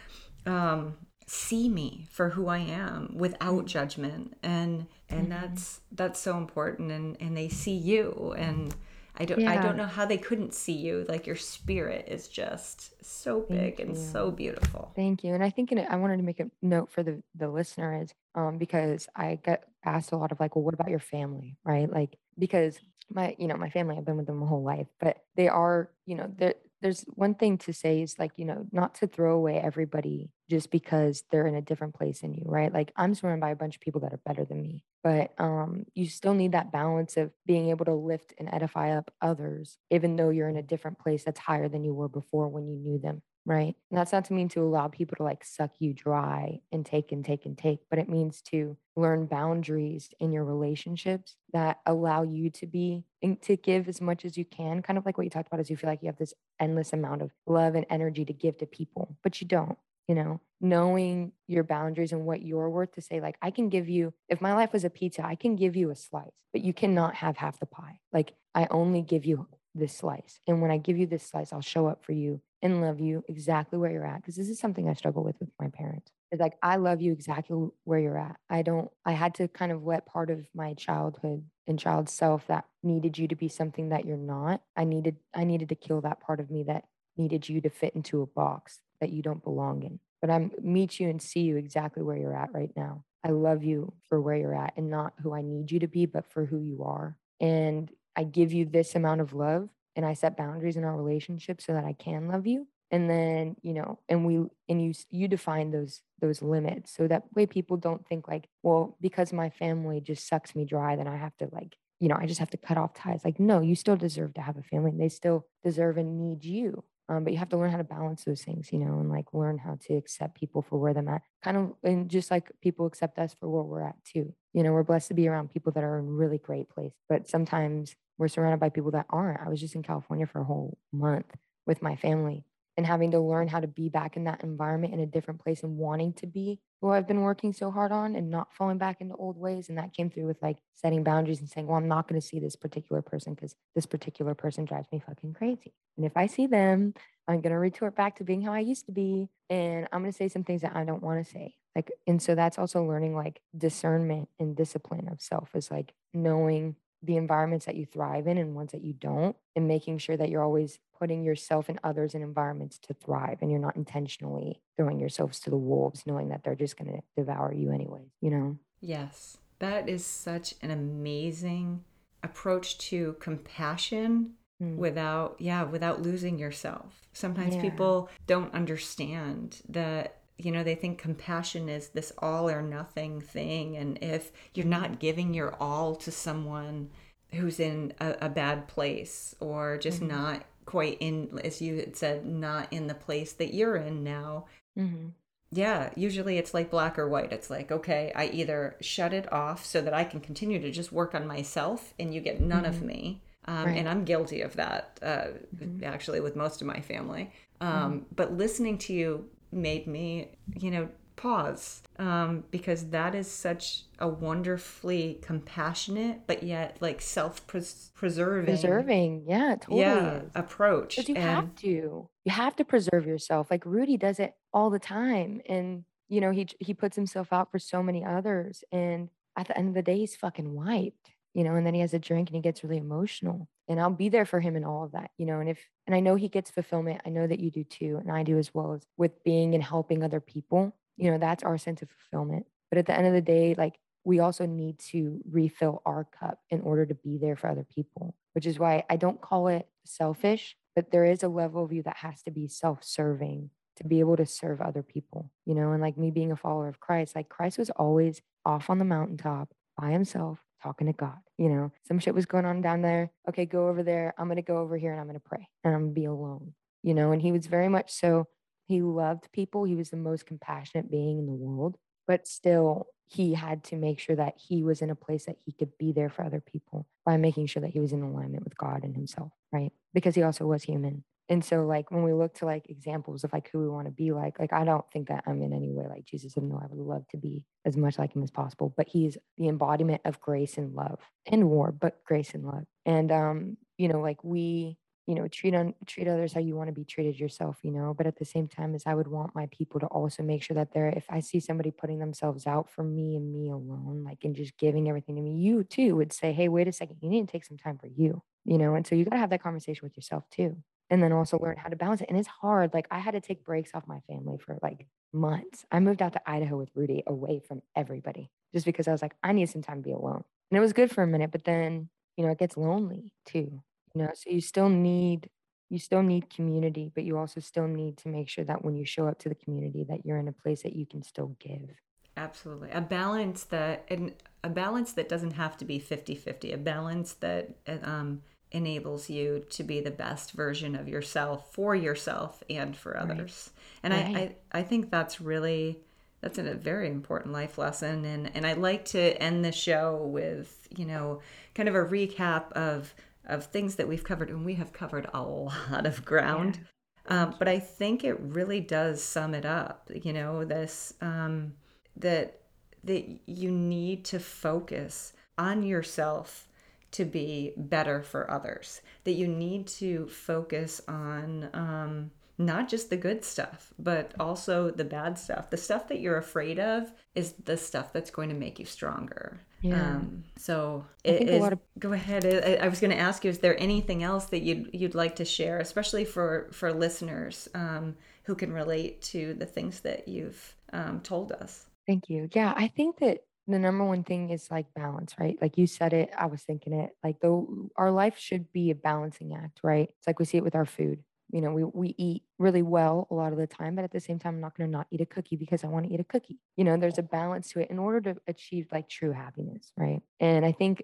um see me for who I am without mm-hmm. judgment. And and mm-hmm. that's that's so important. And and they see you. And I don't yeah. I don't know how they couldn't see you. Like your spirit is just so big and so beautiful. Thank you. And I think in, I wanted to make a note for the the listener is um because I get asked a lot of like, well, what about your family, right? Like because my you know my family I've been with them my whole life, but they are you know they're there's one thing to say is like you know not to throw away everybody just because they're in a different place than you right? Like i'm surrounded by a bunch of people that are better than me but um you still need that balance of being able to lift and edify up others even though you're in a different place that's higher than you were before when you knew them right? And that's not to mean to allow people to like suck you dry and take and take and take, but it means to learn boundaries in your relationships that allow you to be and to give as much as you can. Kind of like what you talked about is you feel like you have this endless amount of love and energy to give to people, but you don't. You know, knowing your boundaries and what you're worth to say, like, I can give you, if my life was a pizza, I can give you a slice, but you cannot have half the pie. Like, I only give you this slice. And when I give you this slice, I'll show up for you and love you exactly where you're at. Because this is something I struggle with with my parents. It's like, I love you exactly where you're at. I don't, I had to kind of let part of my childhood and child self that needed you to be something that you're not. I needed, I needed to kill that part of me that needed you to fit into a box that you don't belong in. But I meet you and see you exactly where you're at right now. I love you for where you're at and not who I need you to be, but for who you are. And I give you this amount of love and I set boundaries in our relationship so that I can love you. And then, you know, and we and you you define those those limits so that way people don't think like, well, because my family just sucks me dry, then I have to like, you know, I just have to cut off ties. Like, no, you still deserve to have a family. They still deserve and need you. Um, but you have to learn how to balance those things, you know, and like learn how to accept people for where they're at. Kind of, and just like people accept us for where we're at too. You know, we're blessed to be around people that are in really great place, but sometimes we're surrounded by people that aren't. I was just in California for a whole month with my family and having to learn how to be back in that environment in a different place and wanting to be who I've been working so hard on and not falling back into old ways. And that came through with like setting boundaries and saying, well, I'm not going to see this particular person because this particular person drives me fucking crazy. And if I see them, I'm going to retort back to being how I used to be. And I'm going to say some things that I don't want to say. Like, and so that's also learning like discernment and discipline of self is like knowing the environments that you thrive in and ones that you don't, and making sure that you're always putting yourself and others in environments to thrive and you're not intentionally throwing yourselves to the wolves, knowing that they're just going to devour you anyway, you know? Yes. That is such an amazing approach to compassion mm. without, yeah, without losing yourself. Sometimes yeah. people don't understand that you know they think compassion is this all or nothing thing and if you're not giving your all to someone who's in a, a bad place or just mm-hmm. not quite in as you had said not in the place that you're in now mm-hmm. yeah, usually it's like black or white. It's like, okay, I either shut it off so that I can continue to just work on myself and you get none mm-hmm. of me. Um, right. And I'm guilty of that, uh, mm-hmm. actually, with most of my family. Um, mm-hmm. But listening to you made me, you know, pause um, because that is such a wonderfully compassionate but yet like self-preserving preserving. Yeah totally. Yeah, is. approach because you and... have to. You have to preserve yourself. Like rudy does it all the time and you know he he puts himself out for so many others and at the end of the day he's fucking wiped you know and then he has a drink and he gets really emotional and i'll be there for him in all of that you know and if and i know he gets fulfillment. I know that you do too and i do as well as with being and helping other people you know that's our sense of fulfillment. But at the end of the day like we also need to refill our cup in order to be there for other people which is why i don't call it selfish but there is a level of you that has to be self-serving to be able to serve other people you know? And like me being a follower of christ like christ was always off on the mountaintop by himself talking to god you know? Some shit was going on down there. Okay go over there. I'm going to go over here and i'm going to pray and i'm going to be alone you know? And he was very much so he loved people. He was the most compassionate being in the world, but still, he had to make sure that he was in a place that he could be there for other people by making sure that he was in alignment with God and himself, right? Because he also was human. And so, like, when we look to like examples of like who we want to be like, like, I don't think that I'm in any way like Jesus. And no, I would love to be as much like him as possible, but he's the embodiment of grace and love and war, but grace and love. And, um, you know, like we, you know treat on treat others how you want to be treated yourself you know but at the same time as i would want my people to also make sure that they're if i see somebody putting themselves out for me and me alone like and just giving everything to me you too would say hey wait a second you need to take some time for you you know and so you got to have that conversation with yourself too and then also learn how to balance it and it's hard like i had to take breaks off my family for like months. I moved out to idaho with rudy away from everybody just because i was like i need some time to be alone and it was good for a minute but then you know it gets lonely too you know so you still need you still need community but you also still need to make sure that when you show up to the community that you're in a place that you can still give. Absolutely. A balance that and a balance that doesn't have to be 50-50 a balance that um, enables you to be the best version of yourself for yourself and for others. Right. and right. I, I i think that's really that's a very important life lesson. And and i like to end the show with you know kind of a recap of of things that we've covered, and we have covered a lot of ground. Yeah. Um, but I think it really does sum it up. You know, this um, that that you need to focus on yourself to be better for others. That you need to focus on um, not just the good stuff, but also the bad stuff. The stuff that you're afraid of is the stuff that's going to make you stronger. Yeah. Um, so it is, of- go ahead. I, I was going to ask you, is there anything else that you'd, you'd like to share, especially for, for listeners um, who can relate to the things that you've um, told us? Thank you. Yeah, I think that the number one thing is like balance, right? Like you said it, I was thinking it. Like though our life should be a balancing act, right? It's like we see it with our food you know, we, we eat really well a lot of the time, but at the same time, I'm not going to not eat a cookie because I want to eat a cookie. You know, there's a balance to it in order to achieve like true happiness, right? And I think,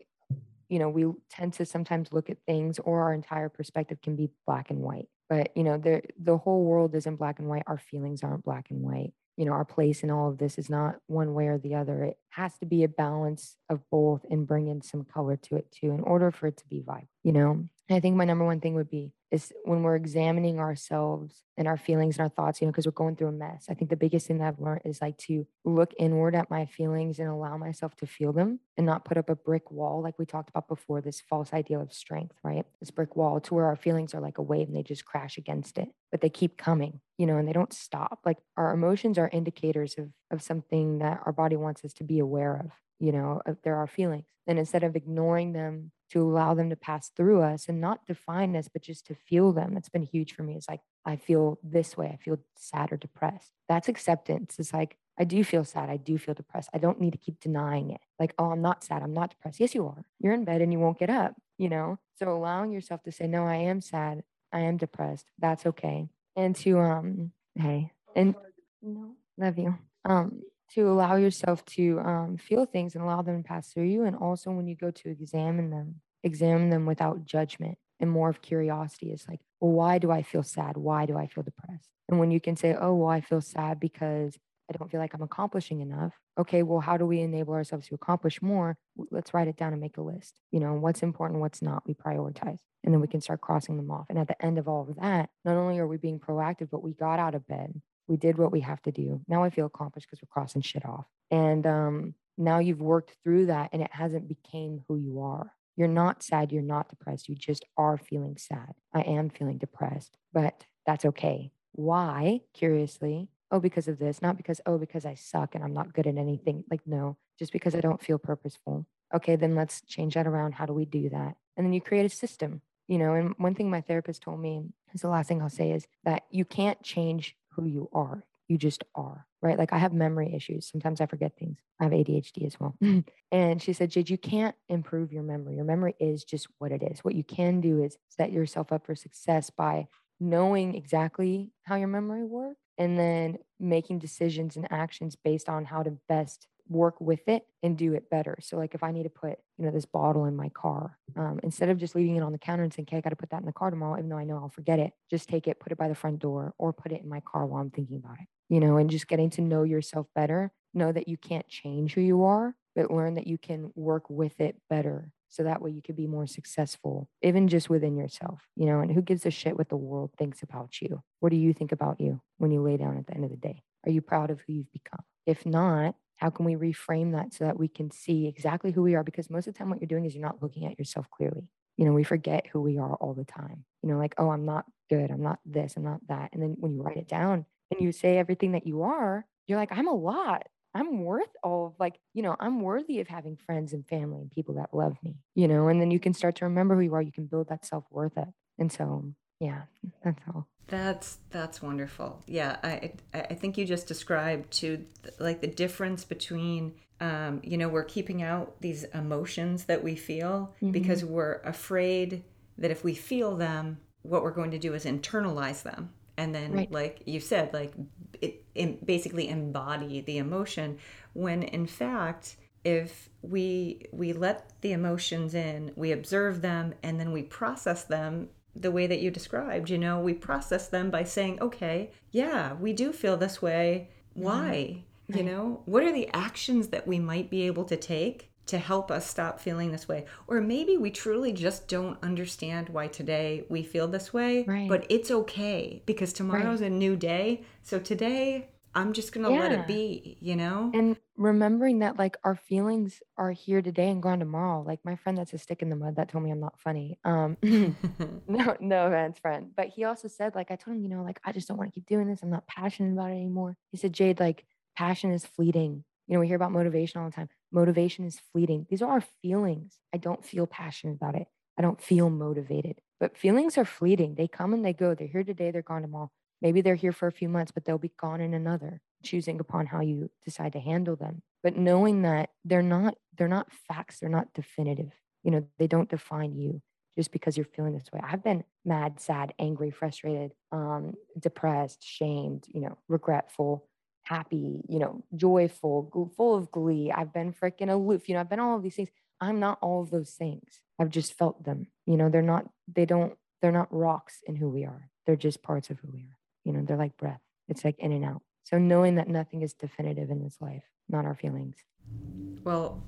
you know, we tend to sometimes look at things or our entire perspective can be black and white. But, you know, the, the whole world isn't black and white. Our feelings aren't black and white. You know, our place in all of this is not one way or the other. It has to be a balance of both and bring in some color to it too in order for it to be vibrant, you know? And I think my number one thing would be is when we're examining ourselves and our feelings and our thoughts, you know, because we're going through a mess. I think the biggest thing that I've learned is like to look inward at my feelings and allow myself to feel them and not put up a brick wall, like we talked about before, this false ideal of strength, right? This brick wall to where our feelings are like a wave and they just crash against it, but they keep coming, you know, and they don't stop. Like our emotions are indicators of, of something that our body wants us to be aware of, you know, there are feelings. And instead of ignoring them to allow them to pass through us and not define us, but just to feel them. It's been huge for me. It's like, I feel this way. I feel sad or depressed. That's acceptance. It's like, I do feel sad. I do feel depressed. I don't need to keep denying it. Like, oh, I'm not sad. I'm not depressed. Yes, you are. You're in bed and you won't get up, you know? So allowing yourself to say, no, I am sad. I am depressed. That's okay. And to, um, hey, and no, love you. Um, to allow yourself to um, feel things and allow them to pass through you. And also, when you go to examine them, examine them without judgment and more of curiosity. It's like, well, why do I feel sad? Why do I feel depressed? And when you can say, oh, well, I feel sad because I don't feel like I'm accomplishing enough. Okay, well, how do we enable ourselves to accomplish more? Let's write it down and make a list. You know, what's important, what's not, we prioritize. And then we can start crossing them off. And at the end of all of that, not only are we being proactive, but we got out of bed. We did what we have to do. Now I feel accomplished because we're crossing shit off. And um, now you've worked through that and it hasn't became who you are. You're not sad, you're not depressed, you just are feeling sad. I am feeling depressed, but that's okay. Why? Curiously, oh, because of this, not because, oh, because I suck and I'm not good at anything. Like, no, just because I don't feel purposeful. Okay, then let's change that around. How do we do that? And then you create a system, you know. And one thing my therapist told me is the last thing I'll say is that you can't change who you are. You just are, right? Like I have memory issues. Sometimes I forget things. I have ADHD as well. Mm-hmm. and she said, Jade, you can't improve your memory. Your memory is just what it is. What you can do is set yourself up for success by knowing exactly how your memory works and then making decisions and actions based on how to best work with it and do it better. So like if I need to put, you know, this bottle in my car, um, instead of just leaving it on the counter and saying, okay, I got to put that in the car tomorrow, even though I know I'll forget it, just take it, put it by the front door or put it in my car while I'm thinking about it, you know, and just getting to know yourself better, know that you can't change who you are, but learn that you can work with it better so that way you could be more successful even just within yourself you know and who gives a shit what the world thinks about you? What do you think about you when you lay down at the end of the day? Are you proud of who you've become? If not how can we reframe that so that we can see exactly who we are? Because most of the time what you're doing is you're not looking at yourself clearly. You know we forget who we are all the time. You know like oh i'm not good. I'm not this. I'm not that. And then when you write it down and you say everything that you are you're like i'm a lot. I'm worth all of like, you know, I'm worthy of having friends and family and people that love me, you know, and then you can start to remember who you are. You can build that self worth up. And so, yeah, that's all. That's that's wonderful. Yeah, I I think you just described to like the difference between um, you know we're keeping out these emotions that we feel mm-hmm. because we're afraid that if we feel them, what we're going to do is internalize them and then right. like you said like it, it basically embody the emotion when in fact if we we let the emotions in we observe them and then we process them the way that you described you know we process them by saying okay yeah we do feel this way why mm-hmm. you know what are the actions that we might be able to take to help us stop feeling this way. Or maybe we truly just don't understand why today we feel this way, right. but it's okay because tomorrow's right. a new day. So today, I'm just going to yeah. let it be, you know? And remembering that like our feelings are here today and gone tomorrow. Like my friend that's a stick in the mud that told me I'm not funny. Um no no offense friend. But he also said like I told him, you know, like I just don't want to keep doing this. I'm not passionate about it anymore. He said, Jade, like passion is fleeting. You know, we hear about motivation all the time. Motivation is fleeting. These are our feelings. I don't feel passionate about it. I don't feel motivated. But feelings are fleeting. They come and they go. They're here today, they're gone tomorrow. Maybe they're here for a few months, but they'll be gone in another, choosing upon how you decide to handle them. But knowing that they're not they're not facts, they're not definitive. You know, they don't define you just because you're feeling this way. I've been mad, sad, angry, frustrated, um, depressed, shamed, you know, regretful, happy, you know, joyful, full of glee. I've been freaking aloof, you know, I've been all of these things. I'm not all of those things. I've just felt them. You know, they're not, they don't, they're not rocks in who we are. They're just parts of who we are. You know, they're like breath. It's like in and out. So knowing that nothing is definitive in this life, not our feelings. Well,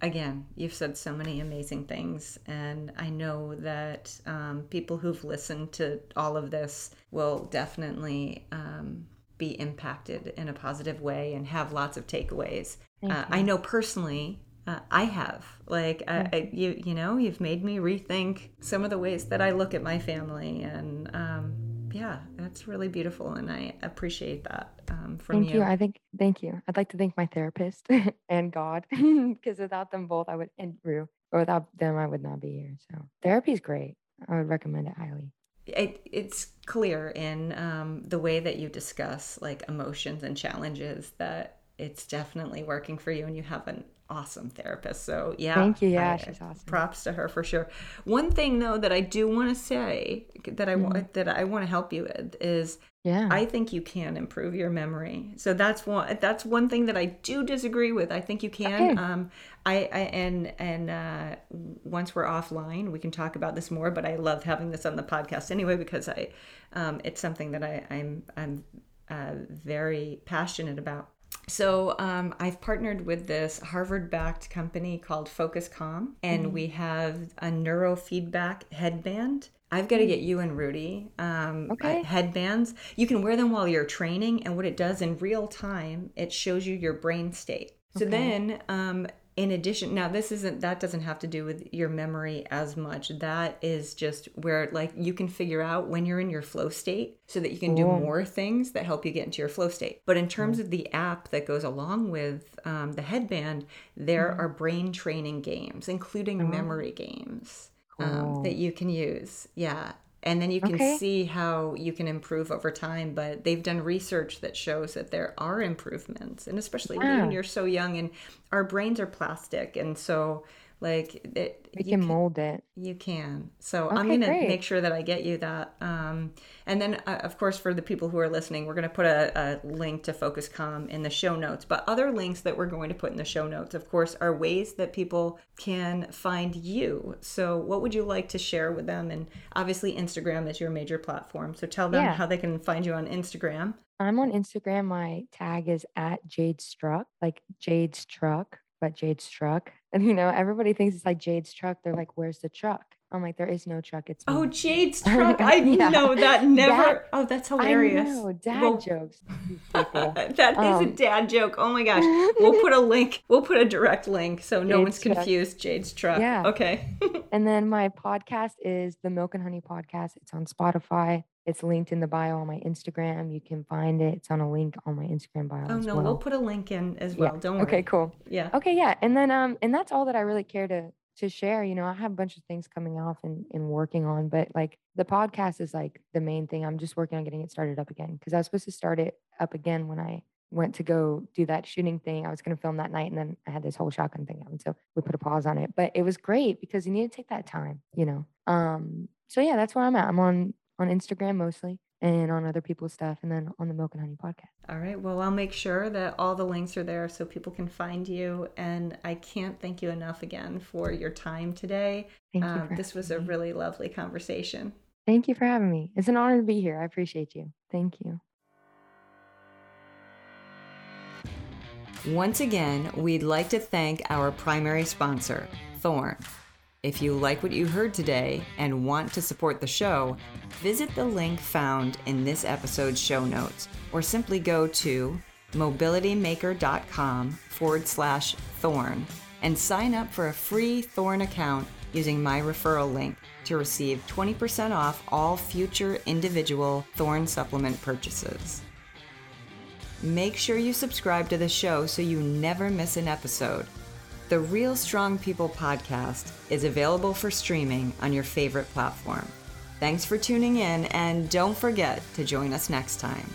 again, you've said so many amazing things, and I know that um, people who've listened to all of this will definitely um, be impacted in a positive way and have lots of takeaways. Uh, I know personally, uh, I have like I, I, you you know you've made me rethink some of the ways that I look at my family and um, yeah that's really beautiful and I appreciate that um, from thank you. you. I think thank you. I'd like to thank my therapist and God because without them both I would and Rue or without them I would not be here. So therapy is great. I would recommend it highly it, it's clear in um, the way that you discuss like emotions and challenges that it's definitely working for you and you have an awesome therapist. So yeah thank you. Yeah I, she's awesome. props to her for sure. One thing though that i do want to say that i want mm-hmm. that i want to help you with is yeah. I think you can improve your memory. So that's one that's one thing that i do disagree with. I think you can okay. um I, I and and uh once we're offline we can talk about this more but i love having this on the podcast anyway because i um it's something that i i'm i'm uh, very passionate about. So um, I've partnered with this Harvard-backed company called FocusCalm, and mm-hmm. we have a neurofeedback headband. I've got to get you and Rudy um, okay. headbands. You can wear them while you're training, and what it does in real time, it shows you your brain state. So okay. then um, in addition now this isn't that doesn't have to do with your memory as much. That is just where like you can figure out when you're in your flow state so that you can do more things that help you get into your flow state. But in terms of the app that goes along with um, the headband there mm-hmm. are brain training games including oh. memory games um, that you can use. Yeah and then you can okay. see how you can improve over time but they've done research that shows that there are improvements and especially when you're so young and our brains are plastic and so like it, we can, can, mold it. You can. So okay, I'm gonna great. make sure that I get you that. Um, and then, uh, of course, for the people who are listening, we're gonna put a, a link to FocusCalm in the show notes. But other links that we're going to put in the show notes, of course, are ways that people can find you. So what would you like to share with them? And obviously, Instagram is your major platform. So tell them yeah. how they can find you on Instagram. I'm on Instagram. My tag is at Jade Struck, like Jade Struck but Jade's truck. And you know, everybody thinks it's like Jade's truck. They're like, "Where's the truck?" I'm like, "There is no truck. It's oh, Jade's truck. I yeah. know that never. Dad, oh, that's hilarious. I know, dad well, jokes. that um, is a um, dad joke. Oh my gosh. We'll put a link. We'll put a direct link so no Jade's one's confused. Truck. Jade's truck. Yeah. Okay. and then my podcast is the Milk and Honey podcast. It's on Spotify. It's linked in the bio on my Instagram. You can find it. It's on a link on my Instagram bio. Oh no, well. we'll put a link in as well. Yeah. Don't worry. Okay, cool. Yeah. Okay, yeah. And then um and that's all that I really care to to share. You know, I have a bunch of things coming off and, and working on, but like the podcast is like the main thing. I'm just working on getting it started up again because I was supposed to start it up again when I went to go do that shooting thing. I was going to film that night and then I had this whole shotgun thing happen. So we put a pause on it, but it was great because you need to take that time, you know? Um, so yeah, that's where I'm at. I'm on, on Instagram mostly and on other people's stuff and then on the Milk and Honey podcast. All right. Well, I'll make sure that all the links are there so people can find you. And I can't thank you enough again for your time today. Thank you. Um, this was a really lovely conversation. Thank you for having me. It's an honor to be here. I appreciate you. Thank you. Once again, we'd like to thank our primary sponsor, Thorne. If you like what you heard today and want to support the show, visit the link found in this episode's show notes or simply go to mobilitymaker.com forward slash thorne and sign up for a free Thorne account using my referral link to receive 20% off all future individual Thorne supplement purchases. Make sure you subscribe to the show so you never miss an episode. The Real Strong People podcast is available for streaming on your favorite platform. Thanks for tuning in, and don't forget to join us next time.